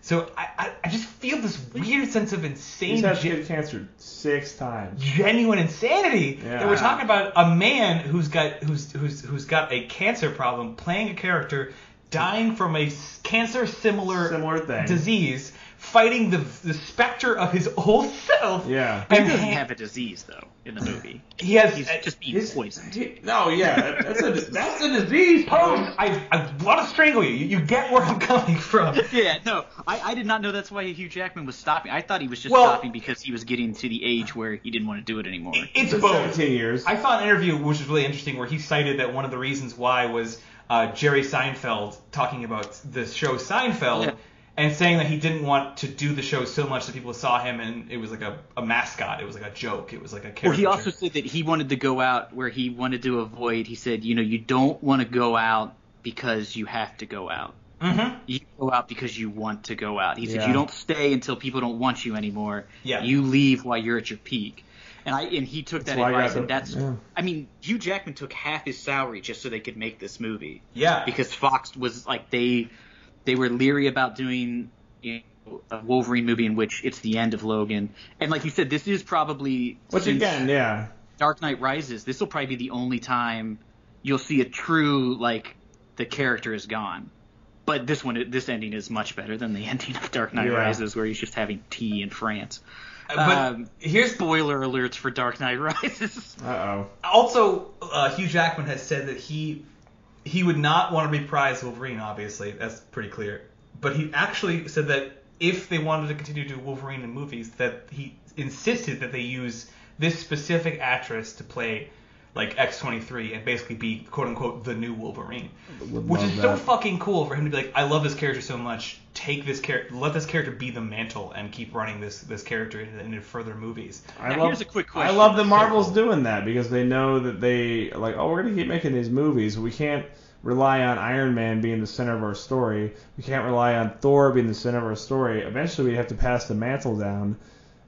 So I, I, I just feel this weird sense of insane He's had skin cancer six times. genuine insanity Yeah. that we're talking about a man who's got who's who's who's got a cancer problem playing a character dying from a cancer similar Similar thing. disease fighting the the specter of his old self Yeah. He and doesn't ha- have a disease though in the movie. he has He's uh, just being His- poisoned. he- no, yeah, that's a that's a disease. Holmes, I, I want to strangle you. you. You get where I'm coming from. Yeah, no, I, I did not know that's why Hugh Jackman was stopping. I thought he was just Well- stopping because he was getting to the age where he didn't want to do it anymore. It's It's been both. 17 years. I saw an interview which was really interesting where he cited that one of the reasons why was uh, Jerry Seinfeld talking about the show Seinfeld Yeah. And saying that he didn't want to do the show so much that people saw him and it was like a, a mascot. It was like a joke. It was like a character. Well, he also said that he wanted to go out where he wanted to avoid. He said, you know, you don't want to go out because you have to go out. hmm You go out because you want to go out. He said Yeah. you don't stay until people don't want you anymore. Yeah. You leave while you're at your peak. And I and he took that That's why I advice got and that's yeah. I mean, Hugh Jackman took half his salary just so they could make this movie. Yeah. Because Fox was like they they were leery about doing you know, a Wolverine movie in which it's the end of Logan. And like you said, this is probably Which again, yeah. Dark Knight Rises, this will probably be the only time you'll see a true like the character is gone. But this one, this ending is much better than the ending of Dark Knight Yeah. Rises, where he's just having tea in France. but um, here's Spoiler alerts for Dark Knight Rises. Uh oh. also uh, Hugh Jackman has said that he he would not want to reprise Wolverine. Obviously, that's pretty clear. But he actually said that if they wanted to continue to do Wolverine in movies, that he insisted that they use this specific actress to play like X23 and basically be quote unquote the new Wolverine. Would Which love is so fucking cool for him to be like, I love this character so much. Take this character, let this character be the mantle, and keep running this this character into, into further movies. I Now, love, here's a quick I love the Marvels doing that because they know that they like, oh, we're gonna keep making these movies. We can't rely on Iron Man being the center of our story. We can't rely on Thor being the center of our story. Eventually, we have to pass the mantle down,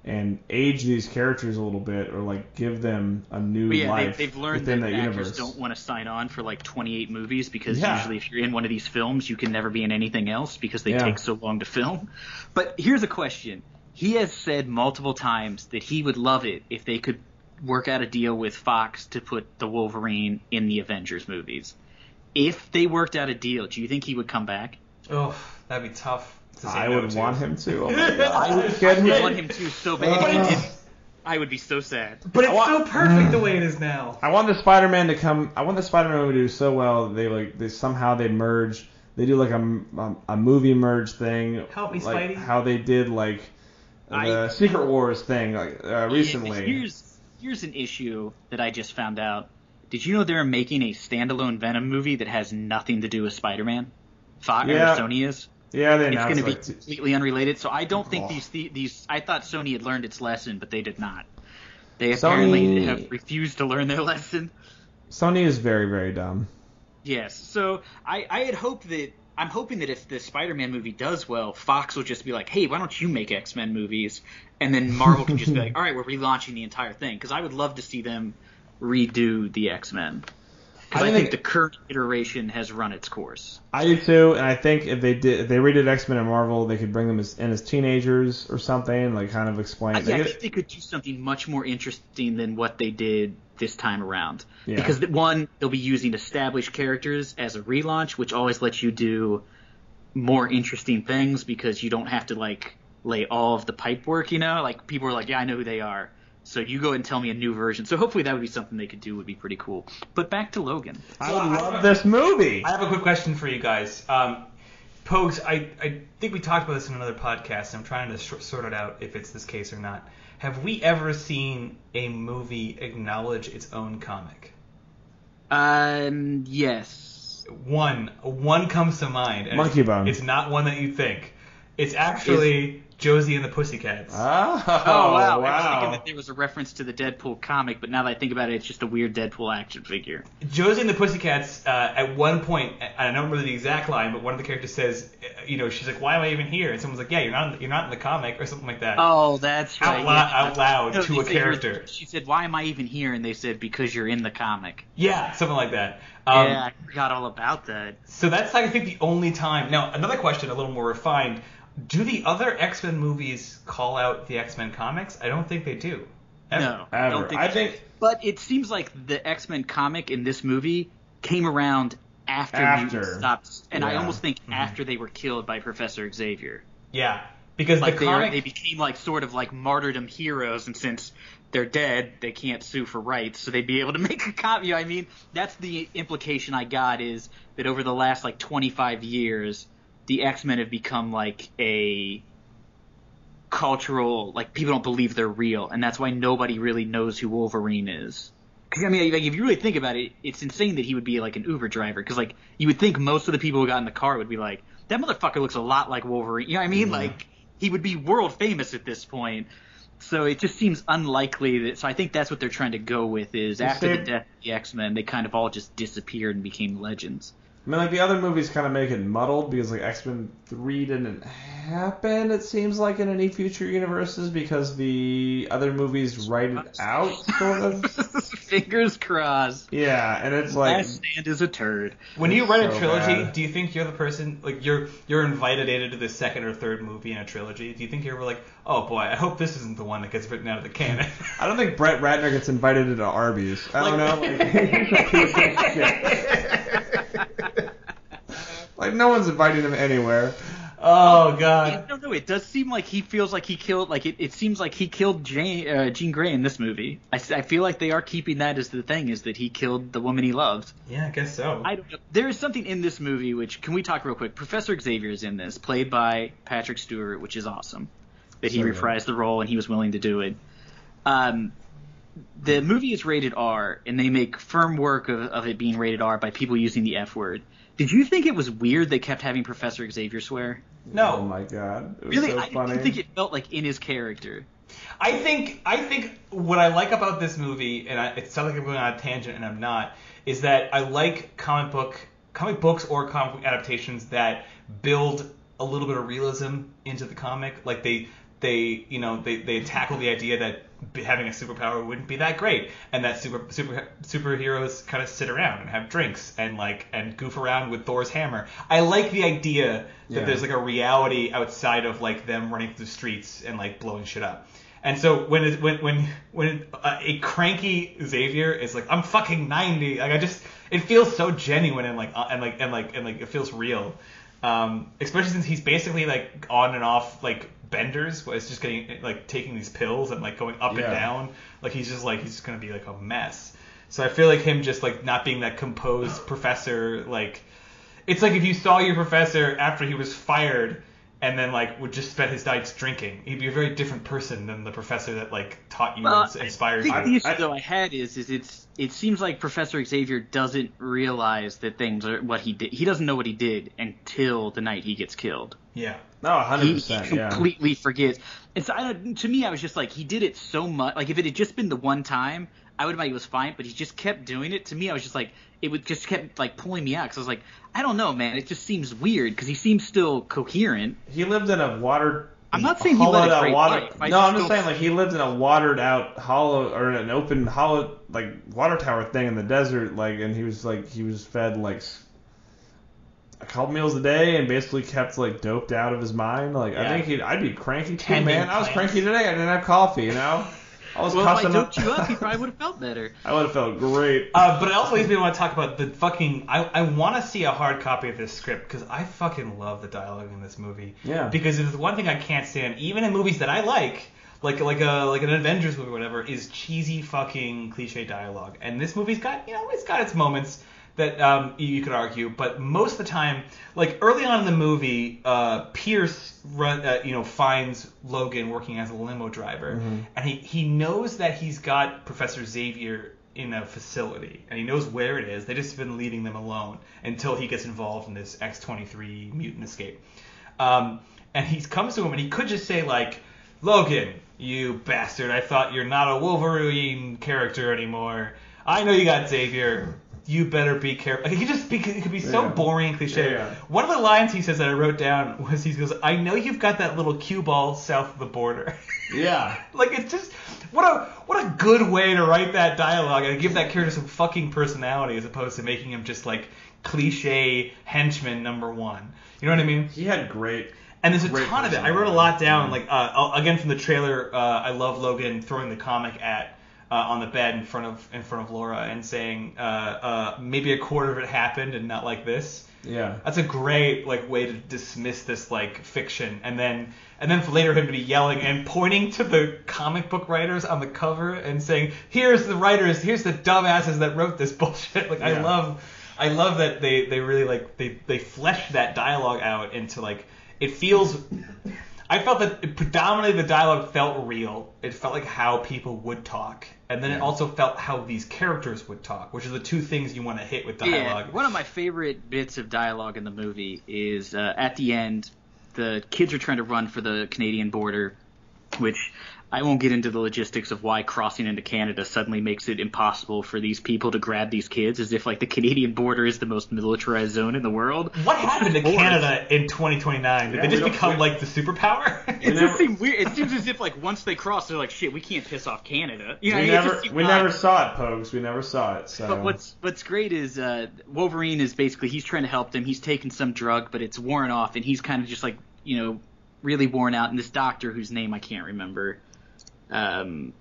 and age these characters a little bit, or like give them a new But yeah, life they, they've learned within that that actors universe. don't want to sign on for like 28 movies because Yeah. usually if you're in one of these films, you can never be in anything else because they Yeah. take so long to film. But here's a question: He has said multiple times that he would love it if they could work out a deal with Fox to put the Wolverine in the Avengers movies. If they worked out a deal, do you think he would come back? Oh, that'd be tough. To say I no would to. want him to. Oh. I would, kidding I would want him to so bad. But If it's- I would be so sad. But it's I so want- perfect the way it is now. I want the Spider-Man to come. I want the Spider-Man to do so well. That they like they somehow they merge. They do like a, a, a movie merge thing. Help me, like Spidey. How they did like the I- Secret Wars thing like uh, recently. Here's here's an issue that I just found out. Did you know they're making a standalone Venom movie that has nothing to do with Spider-Man? Fox Yeah. or Sony is. Yeah, they It's going to be like, completely unrelated. So I don't think Oh. these these. I thought Sony had learned its lesson, but they did not. They Sony- apparently have refused to learn their lesson. Sony is very very dumb. Yes. So I, I had hoped that I'm hoping that if the Spider-Man movie does well, Fox will just be like, "Hey, why don't you make X-Men movies?" And then Marvel can just be like, "All right, we're relaunching the entire thing." Because I would love to see them redo the X-Men. Because I I, think- think the current iteration has run its course. I do too, and I think if they did if they redid X-Men and Marvel, they could bring them as, in as teenagers or something, like kind of explain. I, yeah, I think they could do something much more interesting than what they did this time around. Yeah. Because one, they'll be using established characters as a relaunch, which always lets you do more interesting things because you don't have to like lay all of the pipe work. You know, like people are like, yeah, I know who they are. So you go and tell me a new version. So hopefully that would be something they could do. Would be pretty cool. But back to Logan. I would love this movie. I have a quick question for you guys. Um, Pogues, I, I think we talked about this in another podcast. I'm trying to sh- sort it out if it's this case or not. Have we ever seen a movie acknowledge its own comic? Um. Yes. One, one comes to mind. Monkey it's, Bone. It's not one that you think. It's actually Josie and the Pussycats. Oh, Oh, wow. I was thinking that there was a reference to the Deadpool comic, but now that I think about it, it's just a weird Deadpool action figure. Josie and the Pussycats, uh, at one point, I don't remember the exact line, but one of the characters says, uh, you know, she's like, "Why am I even here?" And someone's like, "Yeah, you're not, you're not in the comic," or something like that. Oh, that's Out right. lou- yeah. out loud No, to a say- character. She said, "Why am I even here?" And they said, "Because you're in the comic." Yeah, something like that. Um, yeah, I forgot all about that. So that's, I think, the only time. Now, another question, a little more refined. Do the other X Men movies call out the X Men comics? I don't think they do. Ever. No, I don't think. I think But it seems like the X Men comic in this movie came around after, After. stopped, and I almost think mm-hmm. after they were killed by Professor Xavier. Yeah, because Like the they, are, comic. they became like sort of like martyrdom heroes, and since they're dead, they can't sue for rights, so they'd be able to make a copy. I mean, that's the implication I got is that over the last like 25 years, the X Men have become like a cultural like people don't believe they're real, and that's why nobody really knows who Wolverine is. Because I mean, like, if you really think about it, it's insane that he would be like an Uber driver. Because like you would think most of the people who got in the car would be like, that motherfucker looks a lot like Wolverine. You know what I mean? Like he would be world famous at this point. So it just seems unlikely that. So I think that's what they're trying to go with is after the death of the X Men, they kind of all just disappeared and became legends. I mean, like the other movies kind of make it muddled because like X Men Three didn't happen. It seems like in any future universes because the other movies write it out, sort of. Fingers crossed. Yeah, and it's like Last stand is a turd. when you write a trilogy, bad. do you think you're the person like you're you're invited into the second or third movie in a trilogy? Do you think you're ever like, oh boy, I hope this isn't the one that gets written out of the canon? I don't think Brett Ratner gets invited into Arby's. I don't know. Like, like no one's inviting him anywhere. oh god. No, no, it does seem like he feels like he killed. Like it, it seems like he killed Jane, uh, Jean Grey in this movie. I feel like they are keeping that as the thing is that he killed the woman he loved. Yeah, I guess so. I don't know. There is something in this movie which can we talk real quick? Professor Xavier is in this, played by Patrick Stewart, which is awesome. That he So good. reprised the role and he was willing to do it. Um, the movie is rated R, and they make firm work of, of it being rated R by people using the F word. Did you think it was weird they kept having Professor Xavier swear? No. Oh my god. It was Really, so I funny. didn't think it felt like in his character. I think I think what I like about this movie, and I, it sounds like I'm going on a tangent, and I'm not, is that I like comic book comic books or comic book adaptations that build a little bit of realism into the comic. Like they they you know they they tackle the idea that b- having a superpower wouldn't be that great, and that super super superheroes kind of sit around and have drinks and like and goof around with Thor's hammer. I like the idea that Yeah. there's like a reality outside of like them running through the streets and like blowing shit up. And so when it, when when when uh, a cranky Xavier is like I'm fucking 90, like I just it feels so genuine and like uh, and like and like and like it feels real. Um, especially since he's basically like on and off like benders, it's just getting like taking these pills and like going up Yeah. and down. Like he's just like he's just gonna be like a mess. So I feel like him just like not being that composed professor, like it's like if you saw your professor after he was fired and then like would just spend his nights drinking. He'd be a very different person than the professor that like taught you Well, and inspired I think you. the issue I- though I had is is it's it seems like Professor Xavier doesn't realize that things are what he did. He doesn't know what he did until the night he gets killed. yeah. No, hundred He, he percent. Yeah. completely forgets. And so I, to me, I was just like, he did it so much. Like if it had just been the one time, I would have thought he was fine. But he just kept doing it. To me, I was just like, it would just kept like pulling me out because I was like, I don't know, man. It just seems weird because he seems still coherent. He lived in a watered. I'm not saying he hollowed a water. no, just I'm just saying like he lived in a watered out hollow or an open hollow like water tower thing in the desert. Like, and he was like he was fed like a couple meals a day and basically kept like doped out of his mind. Like, I think he'd I'd be cranky too, Tending man. I was cranky today. I didn't have coffee. You know, I was Well, if I cussing doped you up, he probably would have felt better. I would have felt great. Uh, but it also leads me to want to talk about the fucking. I, I want to see a hard copy of this script because I fucking love the dialogue in this movie. Yeah. Because it's one thing I can't stand, even in movies that I like, like like a like an Avengers movie or whatever, is cheesy fucking cliche dialogue. And this movie's got you know it's got its moments that um, you, could argue, but most of the time, like early on in the movie, uh, Pierce run uh, you know finds Logan working as a limo driver, and he he knows that he's got Professor Xavier in a facility, and he knows where it is. They just been leaving them alone until he gets involved in this X23 mutant escape. Um, and he comes to him, and he could just say like, "Logan, you bastard! I thought you're not a Wolverine character anymore. I know you got Xavier. You better be careful." Like, he could just be, he could be so Yeah. boring and cliche. Yeah, yeah. One of the lines he says that I wrote down was he goes, "I know you've got that little cue ball south of the border." Yeah. Like it's just what a what a good way to write that dialogue and give that character some fucking personality as opposed to making him just like cliche henchman number one. You know what I mean? He had great. And there's a Great ton of it. I wrote a personality. lot down. Mhm. Like uh, again from the trailer, uh, I love Logan throwing the comic at uh, on the bed in front of in front of Laura and saying uh, uh, maybe a quarter of it happened and not like this. Yeah. That's a great like way to dismiss this like fiction, and then and then for later him to be yelling and pointing to the comic book writers on the cover and saying, "Here's the writers, here's the dumbasses that wrote this bullshit." Like I love, I love that they they really like they they flesh that dialogue out into like it feels. I felt that it, predominantly the dialogue felt real. It felt like how people would talk, and then it also felt how these characters would talk, which are the two things you want to hit with dialogue. Yeah, one of my favorite bits of dialogue in the movie is uh, at the end, the kids are trying to run for the Canadian border, which I won't get into the logistics of why crossing into Canada suddenly makes it impossible for these people to grab these kids, as if like the Canadian border is the most militarized zone in the world. What happened to Of. Canada in 2029? Did Yeah, they just become like the superpower? It just seems weird. It seems as if like once they cross, they're like, shit, we can't piss off Canada. You know, we never we odd. never saw it, Pogues. We never saw it. So. But what's what's great is uh, Wolverine is basically he's trying to help them. He's taking some drug, but it's worn off, and he's kind of just like you know really worn out. And this doctor, whose name I can't remember, um,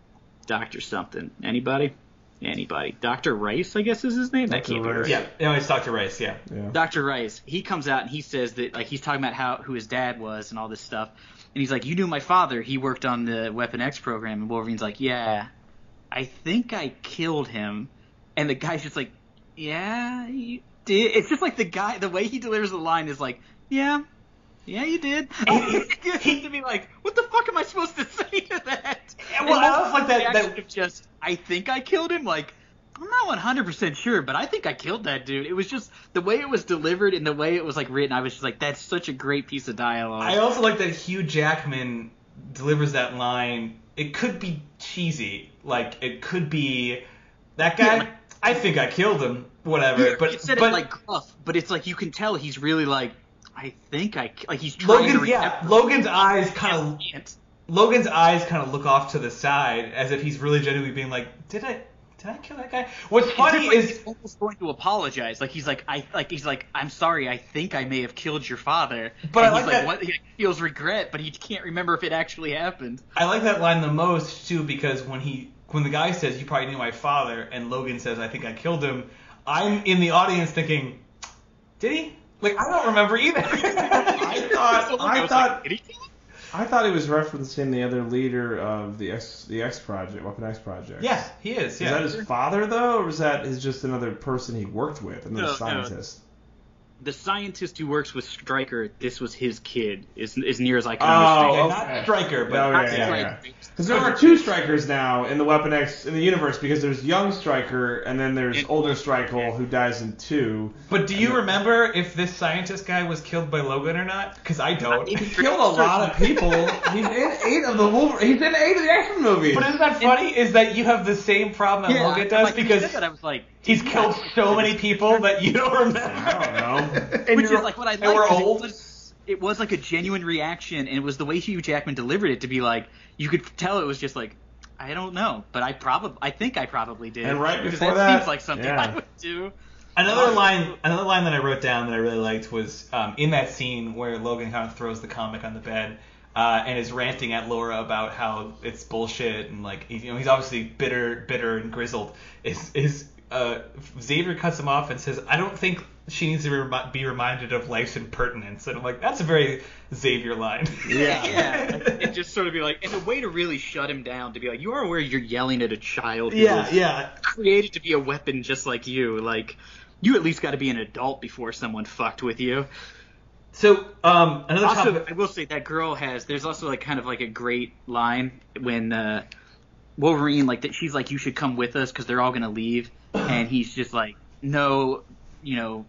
Doctor something. Anybody? Anybody? Doctor Rice, I guess is his name. That Dr. can't be Rice. right. yeah, no, it's Dr. Rice. Yeah. yeah. Dr. Rice, he comes out and he says that like he's talking about how who his dad was and all this stuff. And he's like, "You knew my father. He worked on the Weapon X program." And Wolverine's like, "Yeah, I think I killed him." And the guy's just like, "Yeah, you did." It's just like the guy, the way he delivers the line is like, "Yeah, yeah, you did." he to be like, "What the fuck am I supposed to say to that?" Well, I was like that- that- just, I think I killed him. Like, I'm not 100% sure, but I think I killed that dude. It was just the way it was delivered and the way it was like written. I was just like, that's such a great piece of dialogue. I also like that Hugh Jackman delivers that line. It could be cheesy, like it could be that guy. Yeah, I think I killed him. Whatever, but you said but it like gruff, but it's like you can tell he's really like, I think I like he's trying Logan's to yeah. Logan's eyes kind of. Logan's eyes kind of look off to the side as if he's really genuinely being like, "Did I did I kill that guy?" What's funny like is he's almost going to apologize. Like he's like, I like he's like, I'm sorry. I think I may have killed your father. But and I he's like that- what he feels regret, but he can't remember if it actually happened. I like that line the most too because when he when the guy says you probably knew my father and Logan says I think I killed him, I'm in the audience thinking, did he? Like I don't remember either. I thought So I thought like, did he kill him? I thought he was referencing the other leader of the X the X project, Weapon X project. yeah, he is. Is Yeah. that his father though, or is that his just another person he worked with, another No, no. scientist? The scientist who works with Stryker, this was his kid, is as near as I can Oh, understand. Yeah, okay. not Stryker, but Oh, Not yeah, yeah, Stryker. yeah. Because there are two Strykers now in the Weapon X in the universe because there's young Stryker and then there's And- older Stryker who dies in two. But do you remember if this scientist guy was killed by Logan or not? Because I don't. He He killed a lot of people. He's in eight of the Wolverine. He's in eight of the X Men movies. But isn't that funny? Is that you have the same problem that Yeah, Logan does like, when you because said that, I was like, he's yeah. killed so many people that you don't remember. I don't know. And which you're- is like what I and like. we're 'cause old. It was, it was like a genuine reaction, and it was the way Hugh Jackman delivered it to be like you could tell it was just like I don't know, but I probably I think I probably did. And right because before that, that- seems like something yeah. I would do. Another Um, line, another line that I wrote down that I really liked was um, in that scene where Logan kind of throws the comic on the bed uh, and is ranting at Laura about how it's bullshit and like you know he's obviously bitter, bitter and grizzled. Is is uh, Xavier cuts him off and says, "I don't think she needs to remi- be reminded of life's impertinence." And I'm like, that's a very Xavier line. Yeah. yeah, it just sort of be like, and a way to really shut him down to be like, you are aware you're yelling at a child who yeah, was yeah. created to be a weapon just like you. Like, you at least got to be an adult before someone fucked with you. So um, another Also, topic. I will say that girl has. There's also like kind of like a great line when uh, Wolverine like that. She's like, "You should come with us because they're all gonna leave," and he's just like, "No, you know,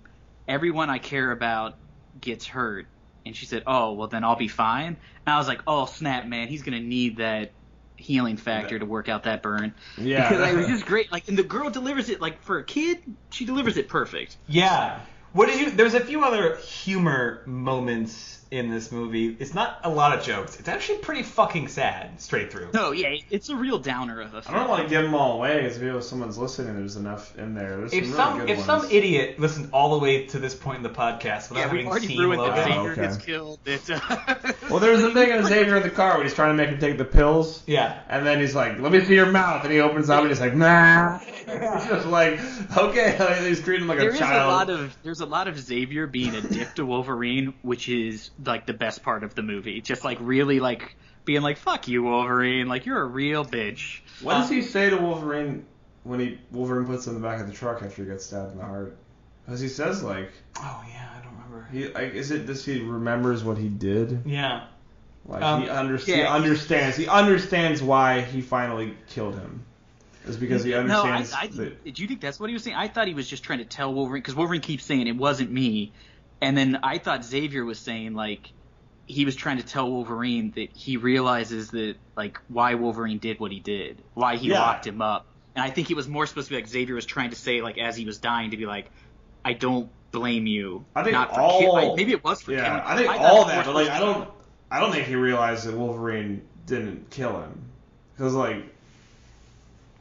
everyone I care about gets hurt." And she said, "Oh, well then I'll be fine." And I was like, "Oh snap, man! He's gonna need that." Healing factor to work out that burn. Yeah. because it was just great. Like, and the girl delivers it like for a kid, she delivers it perfect. Yeah. What did you? There's a few other humor moments in this movie. It's not a lot of jokes. It's actually pretty fucking sad straight through. No, yeah, it's a real downer of a film. I don't want to give them all away because if someone's listening, there's enough in there. There's If some, some really good if ones. some idiot listened all the way to this point in the podcast without Yeah, we having already seen ruined Logan, that Oh, Xavier okay. gets killed. It, uh, Well, there's a thing in Xavier in the car when he's trying to make him take the pills. yeah, And then he's like, "Let me see your mouth," and he opens up and he's like, "Nah." He's just like, "Okay." He's treating him like there a is child. a lot of there's a lot of Xavier being a dick to Wolverine, which is like the best part of the movie. Just like really like being like, "Fuck you, Wolverine! Like you're a real bitch." what does he say to Wolverine when he Wolverine puts him in the back of the truck after he gets stabbed in the heart? Because he says like, oh yeah, I don't remember. he like, is it this he remembers what he did? Yeah, Like Um, he, under- he understands. He understands why he finally killed him. It's because he understands. No, I, understands. I that, did you think that's what he was saying? I thought he was just trying to tell Wolverine because Wolverine keeps saying it wasn't me, and then I thought Xavier was saying like he was trying to tell Wolverine that he realizes that like why Wolverine did what he did, why he Yeah. locked him up, and I think it was more supposed to be like Xavier was trying to say like as he was dying to be like, I don't blame you. I think not for all- kill- I- maybe it was for yeah, killing. I think thought all that, but like I don't, I don't think he realized that Wolverine didn't kill him. Because like,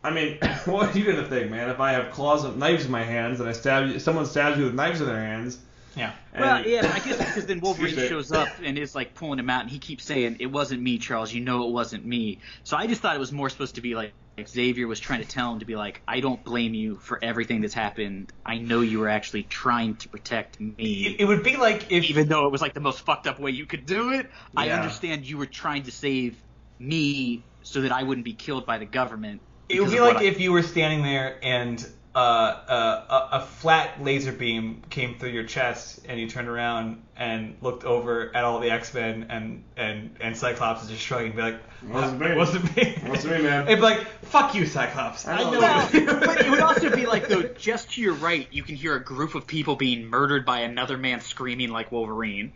I mean, what are you gonna think, man? If I have claws of knives in my hands and I stab you, someone stabs you with knives in their hands. Yeah. Well, and- yeah, I guess because then Wolverine shows up and is like pulling him out, and he keeps saying, "It wasn't me, Charles. You know it wasn't me." So I just thought it was more supposed to be like, like Xavier was trying to tell him to be like, "I don't blame you for everything that's happened. I know you were actually trying to protect me." it would be like if Even though it was like the most fucked up way you could do it, I understand you were trying to save me so that I wouldn't be killed by the government. It would be like I- if you were standing there and uh, uh, a, a flat laser beam came through your chest and you turned around and looked over at all the X Men and, and, and Cyclops is just shrugging and be like, Wasn't me. Wasn't me. Wasn't me, man. It'd be like, fuck you, Cyclops. I I know know. Well, but it would also be like though, just to your right, you can hear a group of people being murdered by another man screaming like Wolverine.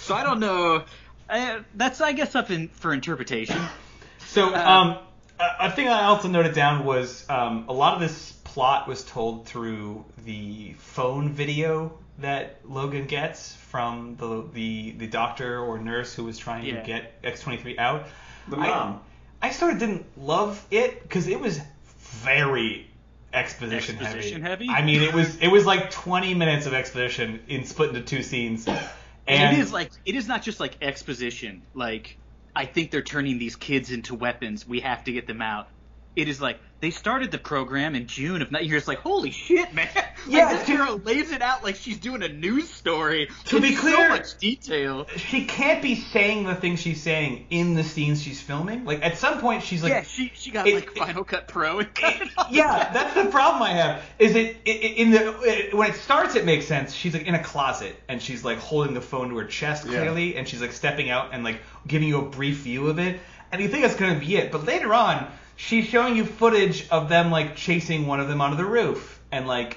So I don't know. Uh, that's I guess up in for interpretation. So, Uh, um, a, a thing I also noted down was um, a lot of this plot was told through the phone video that Logan gets from the the, the doctor or nurse who was trying Yeah. to get X23 out. The I- mom. I sort of didn't love it because it was very exposition, Exposition heavy? I mean, it was it was like 20 minutes of exposition in split into two scenes. And, And it is like it is not just like exposition. Like I think they're turning these kids into weapons. We have to get them out. It is like they started the program in June of. You're just like, holy shit, man! Like, Yeah, this girl lays it out like she's doing a news story. To be clear- so much detail. she can't be saying the things she's saying in the scenes she's filming. Like at some point she's like yeah, she she got it- like it- Final Cut Pro and cut it yeah, that's the problem I have. Is it, it in the it, when it starts, it makes sense. She's like in a closet and she's like holding the phone to her chest Yeah. clearly, and she's like stepping out and like giving you a brief view of it, and you think that's gonna be it. But later on, she's showing you footage of them like chasing one of them onto the roof and like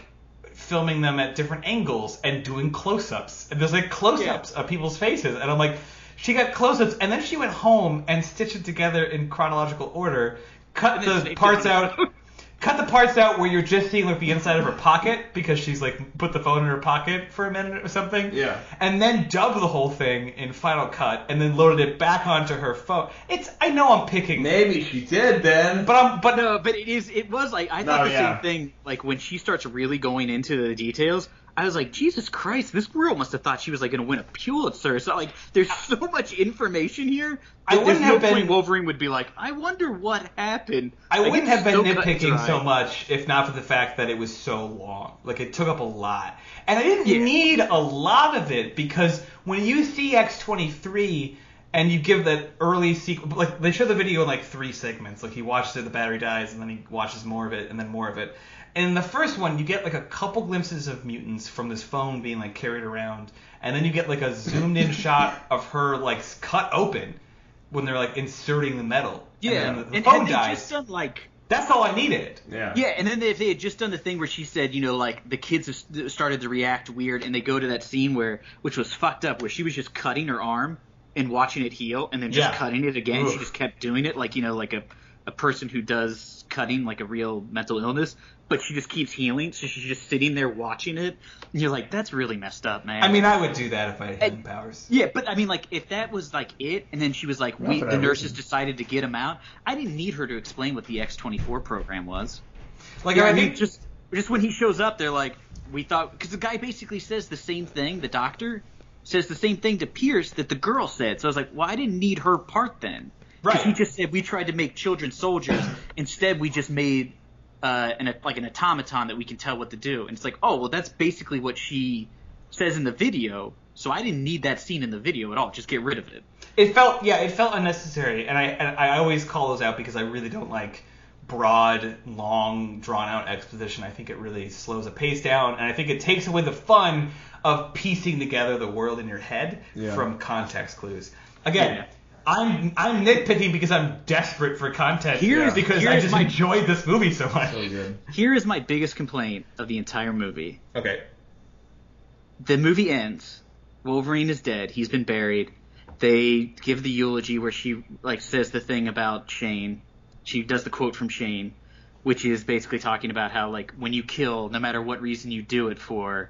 filming them at different angles and doing close-ups. And there's like close-ups of people's faces, and I'm like. She got close-ups, and then she went home and stitched it together in chronological order, cut the parts out. Cut the parts out where you're just seeing like the inside of her pocket because she's like put the phone in her pocket for a minute or something. Yeah. And then dub the whole thing in Final Cut and then loaded it back onto her phone. It's I know I'm picking, Maybe she did then. but I'm but No, but it is. It was like I thought No, the yeah. same thing. Like when she starts really going into the details, I was like, Jesus Christ, this girl must have thought she was like going to win a Pulitzer. So like, there's so much information here. I wouldn't there's no have been- point Wolverine would be like, I wonder what happened. I Like, wouldn't have been so nitpicking so much if not for the fact that it was so long. Like it took up a lot. And I didn't Yeah. need a lot of it because when you see X23 and you give that early sequence, like they show the video in like three segments. Like he watches it, the battery dies, and then he watches more of it, and then more of it. And in the first one, you get like a couple glimpses of mutants from this phone being like carried around, and then you get like a zoomed in shot of her like cut open when they're like inserting the metal. Yeah, and then the, the and phone had they dies. just done like That's all I needed. Yeah. Yeah, and then if they had just done the thing where she said, you know, like the kids have started to react weird, and they go to that scene where, which was fucked up, where she was just cutting her arm and watching it heal, and then just Yeah. cutting it again. She just kept doing it, like you know, like a a person who does cutting, like a real mental illness, but she just keeps healing, so she's just sitting there watching it, and you're like, that's really messed up, man. I mean, I would do that if I had healing powers. Yeah, but I mean, like, if that was like it, and then she was like, Not we, the that nurses reason. decided to get him out. I didn't need her to explain what the X24 program was. Like, Yeah, I, I mean, think just just when he shows up, they're like, we thought because the guy basically says the same thing. The doctor says the same thing to Pierce that the girl said. So I was like, well, I didn't need her part then. 'Cause Right. He just said we tried to make children soldiers. Instead, we just made uh, an like an automaton that we can tell what to do. And it's like, oh, well, that's basically what she says in the video. So I didn't need that scene in the video at all. Just get rid of it. it felt, yeah, it felt unnecessary, and I, and I always call those out because I really don't like broad, long, drawn out exposition. I think it really slows the pace down, and I think it takes away the fun of piecing together the world in your head Yeah. from context clues. Again. Yeah. I'm I'm nitpicking because I'm desperate for content Here's- because I just my- enjoyed this movie so much. So. Here is my biggest complaint of the entire movie. Okay. the movie ends. Wolverine is dead. He's been buried. They give the eulogy where she like says the thing about Shane. She does the quote from Shane, which is basically talking about how like when you kill, no matter what reason you do it for,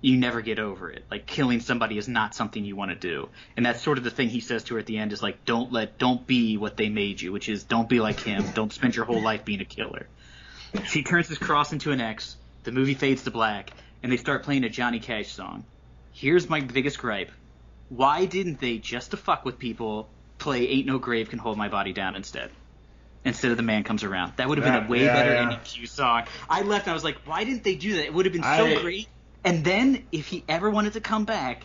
you never get over it. Like killing somebody is not something you want to do. And that's sort of the thing he says to her at the end is like don't let don't be what they made you, which is don't be like him. don't spend your whole life being a killer. She turns his cross into an X. The movie fades to black, and they start playing a Johnny Cash song. Here's my biggest gripe. Why didn't they, just to fuck with people, play Ain't No Grave Can Hold My Body Down instead? Instead of The Man Comes Around. That would have been a way yeah, better yeah. ending cue song. I left and I was like, why didn't they do that? It would have been so I- great. And then, if he ever wanted to come back,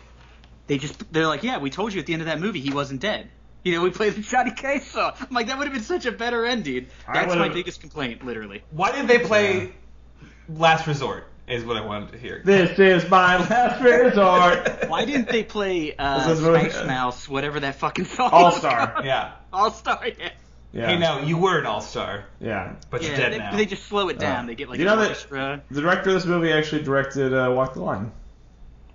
they just, they're like, yeah, we told you at the end of that movie he wasn't dead. You know, we played the Johnny Cash song. I'm like, that would have been such a better ending. I That's my biggest complaint, literally. Why did they play Last Resort? Is what I wanted to hear. This is my last resort. Why didn't they play uh, This is really- Smash Mouth, whatever that fucking song All Star. Yeah. All Star, yeah. Yeah. Hey, now you were an all star, Yeah. but you're dead they, now. they just slow it down. Uh, they get like you an know that- The director of this movie actually directed uh, Walk the Line.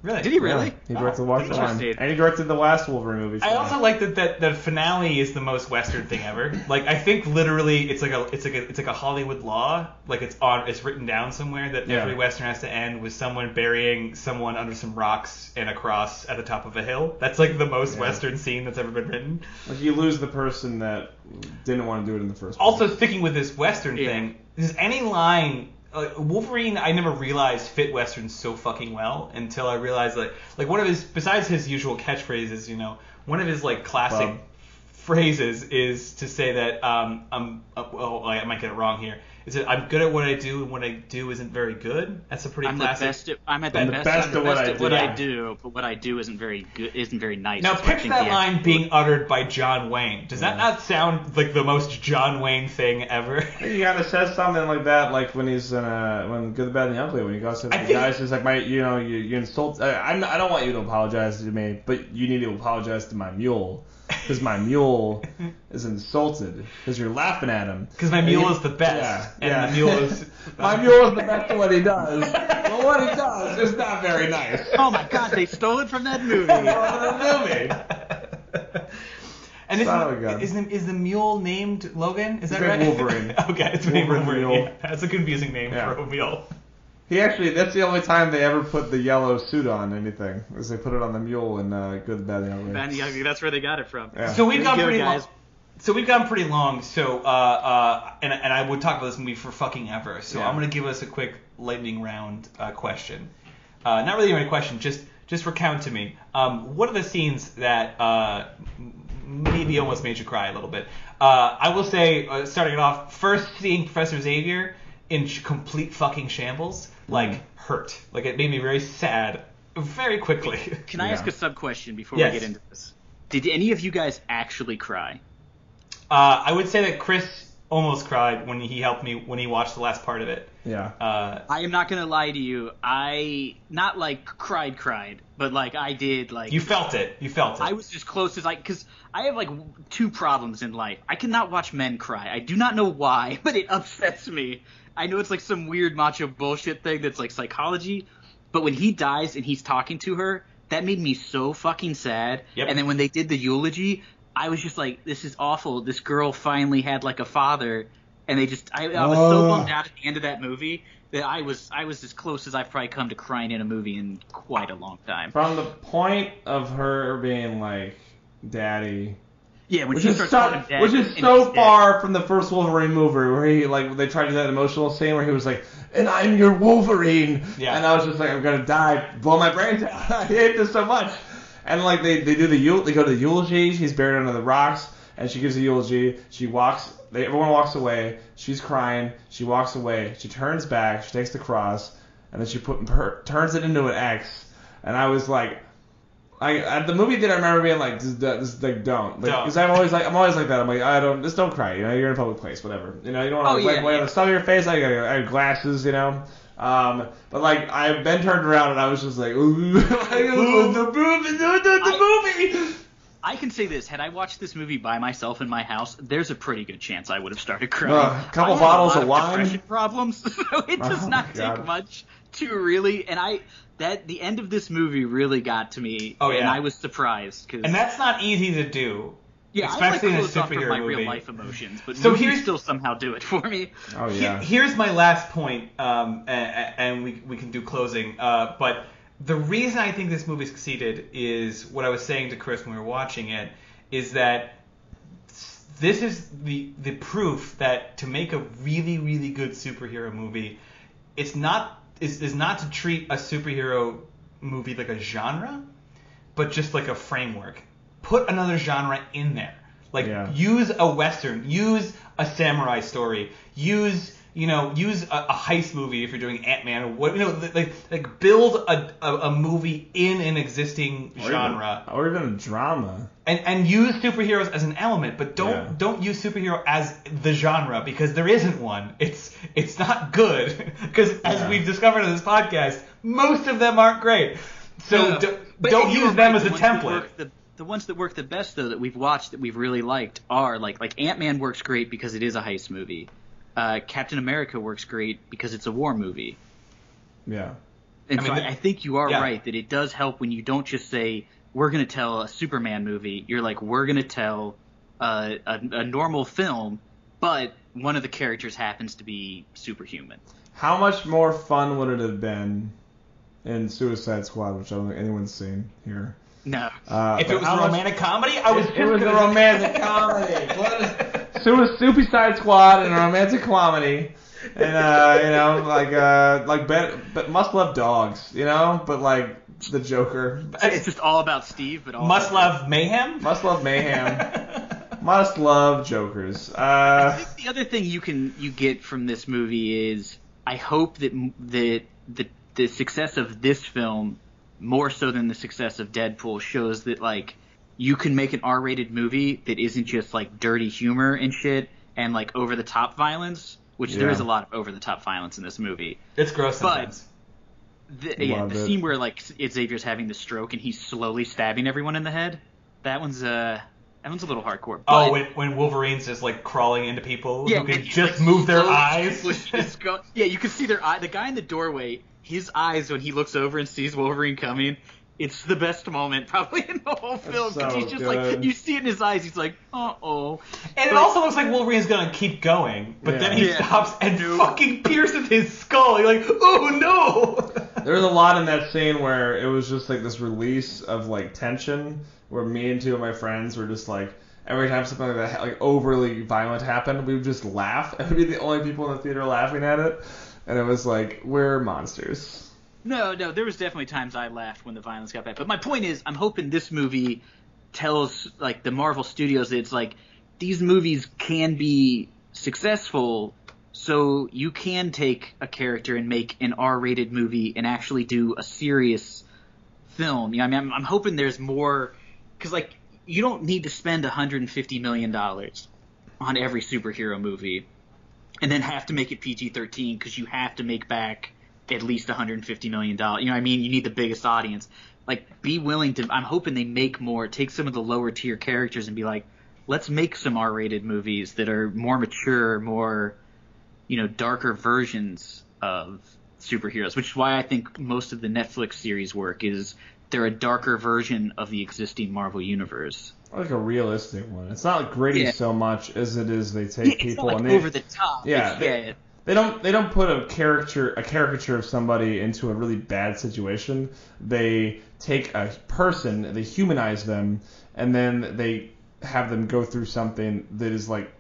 Really? Did he really? Yeah, he directed Walk the Line, Interesting. and he directed the last Wolverine movie. I also like that, that that finale is the most Western thing ever. Like I think literally it's like a it's like a it's like a Hollywood law. Like it's on it's written down somewhere that Yeah. every Western has to end with someone burying someone under some rocks and a cross at the top of a hill. That's like the most Yeah. Western scene that's ever been written. like you lose the person that didn't want to do it in the first. Also place. sticking with this Western Yeah. thing, is any line uh, Wolverine I never realized fit Westerns so fucking well until I realized like like one of his besides his usual catchphrases, you know, one of his like classic phrases is to say that um I'm uh, well I might get it wrong here. Is it I'm good at what I do and what I do isn't very good? That's a pretty I'm the classic. best. At, I'm at the the best, best I'm the at what I at what do. I do, but what I do isn't very good. Isn't very nice. now That's picture that line actor- being uttered by John Wayne. Does that not sound like the most John Wayne thing ever? He kind of says something like that, like when he's in uh, when Good, the Bad, and the Ugly, when he goes to the think- guys, he's like, my, you know, you, you insult. I, I'm, I don't want you to apologize to me, but you need to apologize to my mule, because my mule is insulted, because you're laughing at him. Because my mule he- is the best, Yeah, and yeah. the mule is my mule is the best at what he does, but what he does is not very nice. Oh my god, they stole it from that movie. And is, Son of a the, is, the, is the mule named Logan? Is that His right? Wolverine. okay, it's named Wolverine Wolverine. mule. Yeah, that's a confusing name Yeah. for a mule. He actually, that's the only time they ever put the yellow suit on anything, is they put it on the mule in uh, Good, the Bad, and the Ugly. Man, yeah, that's where they got it from. Yeah. So we've gone go, pretty guys. long. So we've gone pretty long. So uh, uh, and and I would talk about this movie for fucking ever. So Yeah. I'm gonna give us a quick lightning round uh, question. Uh, not really even a question. Just just recount to me. Um, what are the scenes that uh, maybe almost made you cry a little bit? Uh, I will say, uh, starting it off, first seeing Professor Xavier in complete fucking shambles, like hurt. Like it made me very sad, very quickly. Can I Yeah. ask a sub question before Yes. we get into this? Did any of you guys actually cry? Uh, I would say that Chris almost cried when he helped me when he watched the last part of it. Yeah. Uh, I am not gonna lie to you. I not like cried, cried, but like I did. Like you felt it. You felt it. I was as close as I, because I have like two problems in life. I cannot watch men cry. I do not know why, but it upsets me. I know it's like some weird macho bullshit thing that's like psychology, but when he dies and he's talking to her, that made me so fucking sad. Yep. And then when they did the eulogy, I was just like, this is awful. This girl finally had like a father, and they just, I, I was so Oh. bummed out at the end of that movie that I was, I was as close as I've probably come to crying in a movie in quite a long time. From the point of her being like, daddy, Yeah, which is so, which is so he's dead. far from the first Wolverine movie where he like they tried to do that emotional scene where he was like, "And I'm your Wolverine," Yeah. and I was just like, "I'm gonna die, blow my brains out." I hate this so much. And like they, they do the eul- they go to the eulogy. She's buried under the rocks, and she gives the eulogy. She walks. They, everyone walks away. She's crying. She walks away. She turns back. She takes the cross, and then she put her, turns it into an X. And I was like, I at the movie that I remember being like, just, just like don't, Don't. because I'm always like, I'm always like that. I'm like, I don't, just don't cry. You know, you're in a public place, whatever. You know, you don't want Oh, to like, yeah, lay on yeah. the of your face. I got, I have glasses, you know. Um, but like, I've been turned around and I was just like, ooh, like, the movie, the, the, the movie. I can say this: had I watched this movie by myself in my house, there's a pretty good chance I would have started crying. Uh, a couple I bottles a lot of wine? depression problems, so it does Oh, not take much to really. And I that the end of this movie really got to me, Oh, and. I was surprised because and that's not easy to do. yeah, especially I in a like close off from superhero my movie. real life emotions, but So movies here's- still somehow do it for me. Oh He- here's my last point, um, and, and we, we can do closing. Uh, but the reason I think this movie succeeded is what I was saying to Chris when we were watching it, is that this is the the proof that to make a really really good superhero movie, it's not is, is not to treat a superhero movie like a genre, but just like a framework. Put another genre in there. Like Yeah. use a western, use a samurai story, use you know use a, a heist movie if you're doing Ant Man or what you know like like build a, a, a movie in an existing Or even- genre or even a drama. and and use superheroes as an element, but don't Yeah. don't use superhero as the genre because there isn't one. It's it's not good because as Yeah. we've discovered in this podcast, most of them aren't great. So No, do, but don't use them as the a template. the, the ones that work the best though that we've watched that we've really liked are like like Ant Man works great because it is a heist movie. Uh, Captain America works great because it's a war movie. Yeah. And I so mean, I, I think you are yeah. right that it does help when you don't just say we're going to tell a Superman movie. You're like we're going to tell a, a, a normal film, but one of the characters happens to be superhuman. How much more fun would it have been in Suicide Squad, which I don't think anyone's seen here? No. Uh, if it was how a much- romantic comedy, I was It- it just was a gonna- romantic comedy. What Su- Suicide Squad and a romantic comedy, and uh, you know, like uh, like Ben, but must love dogs, you know, but like the Joker, It's just all about Steve, but all Must love mayhem. must love mayhem, must love Jokers. I Uh, think the other thing you can you get from this movie is I hope that that the the success of this film more so than the success of Deadpool shows that like you can make an R-rated movie that isn't just like dirty humor and shit and like over the top violence, which there Yeah. is a lot of over the top violence in this movie. It's gross But- The, yeah, the it. scene where like Xavier's having the stroke and he's slowly stabbing everyone in the head. That one's uh that one's a little hardcore. Oh, when, when Wolverine's just like crawling into people Yeah, who can just like, move their eyes. pushing his go- yeah, you can see their eye. The guy in the doorway, his eyes when he looks over and sees Wolverine coming, it's the best moment probably in the whole film because so he's just good. like you see it in his eyes. He's like, uh oh. And it also looks like Wolverine's gonna keep going, but then he Yeah. stops and fucking pierces his skull. You're like, oh no! there was a lot in that scene where it was just like this release of like tension, where me and two of my friends were just like. Every time something like that, like overly violent happened, we would just laugh, and we'd be the only people in the theater laughing at it. And it was like, we're monsters. No, no, there was definitely times I laughed when the violence got bad. But my point is, I'm hoping this movie tells like the Marvel Studios that it's like these movies can be successful, so you can take a character and make an R-rated movie and actually do a serious film. You know, I mean, I'm, I'm hoping there's more because like you don't need to spend 150 million dollars on every superhero movie and then have to make it PG-13 because you have to make back at least 150 million dollars. You know, what I mean, you need the biggest audience. Like, be willing to. I'm hoping they make more. Take some of the lower tier characters and be like, let's make some R-rated movies that are more mature, more, you know, darker versions of superheroes. Which is why I think most of the Netflix series work is they're a darker version of the existing Marvel universe. like a realistic one. It's not gritty Yeah. so much as it is they take Yeah, people like and they over the top. Yeah, they- yeah. They don't they don't put a character a caricature of somebody into a really bad situation. They take a person, they humanize them, and then they have them go through something that is like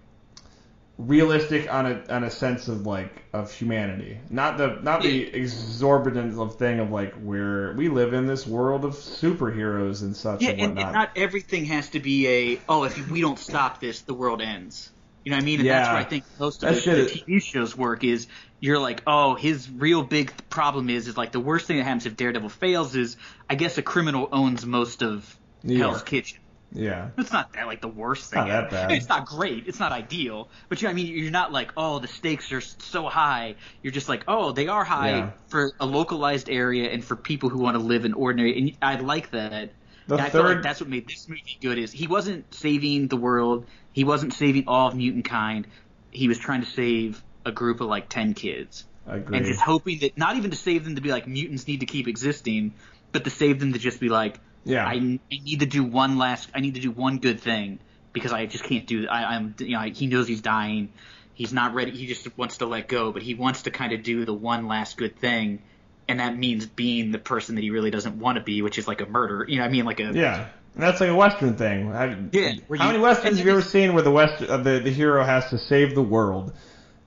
realistic on a on a sense of like of humanity. Not the not the exorbitant of thing of like where we live in this world of superheroes and such Yeah, and and, and not everything has to be a oh if we don't stop this the world ends. You know what I mean? And that's where I think most of the, the TV shows work is you're like oh his real big problem is is like the worst thing that happens if Daredevil fails is I guess a criminal owns most of Hell's. Kitchen. yeah. It's not that like the worst thing. not that bad. It's not great. It's not ideal. But you know, I mean, you're not like, oh, the stakes are so high. You're just like, oh, they are high Yeah. for a localized area and for people who want to live in ordinary. And I like that. The And I feel like third- that's what made this movie good. Is he wasn't saving the world. He wasn't saving all of mutant kind. He was trying to save a group of like ten kids, I agree. and just hoping that not even to save them to be like mutants need to keep existing, but to save them to just be like, yeah. I, I need to do one last. I need to do one good thing because I just can't do. I, I'm. You know, he knows he's dying. He's not ready. He just wants to let go, but he wants to kind of do the one last good thing, and that means being the person that he really doesn't want to be, which is like a murderer. You know, what I mean, like a. Yeah, that's like a Western thing. Yeah, How many westerns have you ever seen where the West uh, the the hero has to save the world?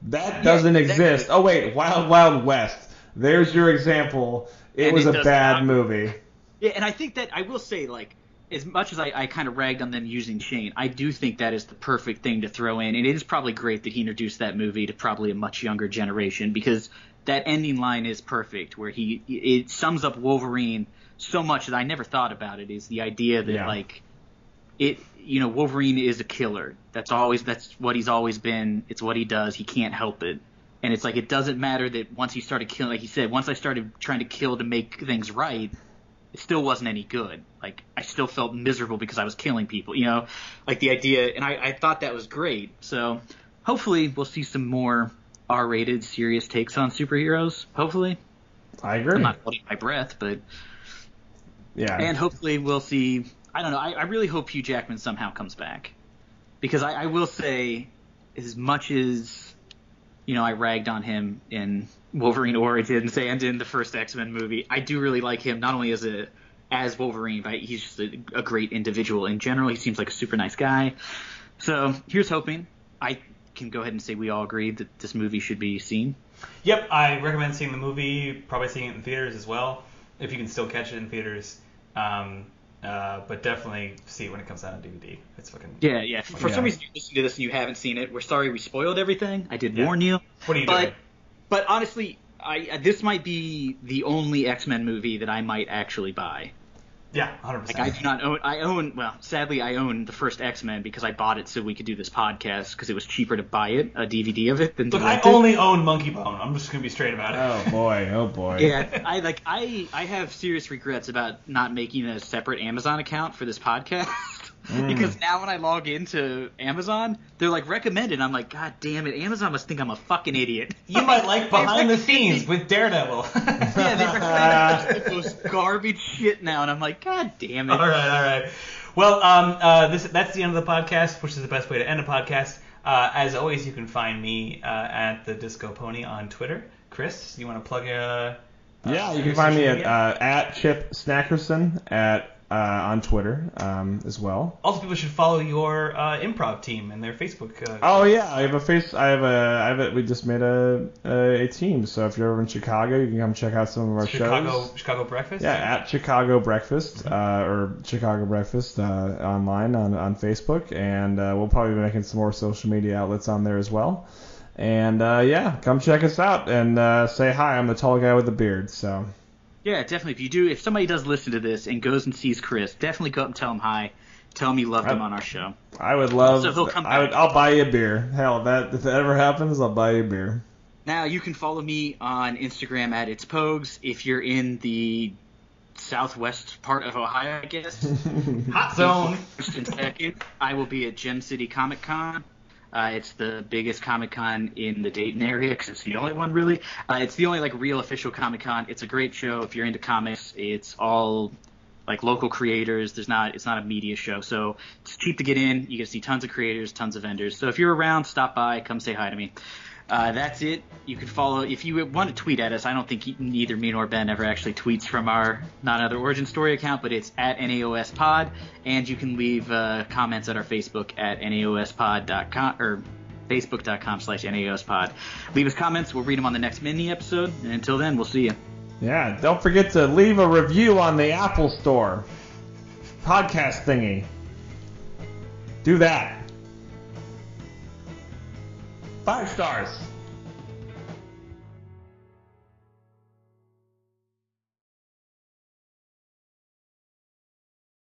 That doesn't exactly. exist. Oh wait, Wild Wild West. There's your example. It And was it a bad not- movie. Yeah, and I think that I will say like. As much as I, I kind of ragged on them using Shane, I do think that is the perfect thing to throw in, and it is probably great that he introduced that movie to probably a much younger generation because that ending line is perfect, where he it sums up Wolverine so much that I never thought about it. Is the idea that Yeah. like it, you know, Wolverine is a killer. That's always that's what he's always been. It's what he does. He can't help it. And it's like it doesn't matter that once he started killing, like he said, once I started trying to kill to make things right, it still wasn't any good. Like I still felt miserable because I was killing people. You know, like the idea, and I, I thought that was great. So hopefully we'll see some more R-rated, serious takes on superheroes. Hopefully, I agree. I'm not holding my breath, but yeah. and hopefully we'll see. I don't know. I, I really hope Hugh Jackman somehow comes back because I, I will say, as much as you know, I ragged on him in Wolverine Origins and in the first X Men movie. I do really like him not only as a as Wolverine, but he's just a, a great individual in general. He seems like a super nice guy. So here's hoping. I can go ahead and say we all agree that this movie should be seen. Yep, I recommend seeing the movie. Probably seeing it in theaters as well, if you can still catch it in theaters. Um, uh, but definitely see it when it comes out on DVD. It's fucking. Yeah, yeah. For Yeah. some reason, you listen to this and you haven't seen it. We're sorry we spoiled everything. I did Yeah. warn you. What are you but, doing? But honestly, I this might be the only X Men movie that I might actually buy. Yeah, 100%. Like I do not own. I own. Well, sadly, I own the first X Men because I bought it so we could do this podcast because it was cheaper to buy it, a DVD of it, than to Look, I it. only own Monkeybone. I'm just gonna be straight about it. oh boy, oh boy. Yeah, I like. I I have serious regrets about not making a separate Amazon account for this podcast. Mm. because now when I log into Amazon, they're like recommended. I'm like, God damn it, Amazon must think I'm a fucking idiot. You might like behind the scenes with Daredevil. yeah, they recommend the most garbage shit now, and I'm like, God damn it. All right, all right. Well, um, uh, this that's the end of the podcast, which is the best way to end a podcast. Uh, as always, you can find me uh, at the Disco Pony on Twitter. Chris, you want to plug a? Yeah, you can find me at uh, at Chip Snackerson at uh, on Twitter um, as well. Also, people should follow your uh, improv team and their Facebook. Uh, Oh yeah, I have a face. I have a. I have a. We just made a, a a team. So if you're over in Chicago, you can come check out some of our Chicago shows. Chicago Breakfast. Yeah, at Chicago Breakfast uh, or Chicago Breakfast uh, online on, on Facebook, and uh, we'll probably be making some more social media outlets on there as well. And uh, yeah, come check us out and uh, say hi. I'm the tall guy with the beard. So Yeah, definitely. If you do, if somebody does listen to this and goes and sees Chris, definitely go up and tell him hi. Tell him you loved him on our show. I would love. So he'll come I would, I'll buy you a beer. Hell, if that if that ever happens, I'll buy you a beer. Now you can follow me on Instagram at it's Pogues. If you're in the southwest part of Ohio, I guess. Hot Zone. First and second, I will be at Gem City Comic Con. Uh, it's the biggest Comic Con in the Dayton area because it's the only one really. Uh, it's the only like real official Comic Con. It's a great show if you're into comics. It's all like local creators. There's not it's not a media show, so it's cheap to get in. You get to see tons of creators, tons of vendors. So if you're around, stop by, come say hi to me. Uh, that's it. You can follow if you want to tweet at us. I don't think e- neither me nor Ben ever actually tweets from our not another origin story account, but it's at NAOS Pod, and you can leave uh, comments at our Facebook at NAOSPod.com or Facebook.com slash NAOSPod. Leave us comments. We'll read them on the next mini episode. And until then, we'll see you. Yeah, don't forget to leave a review on the Apple Store podcast thingy. Do that. Five stars.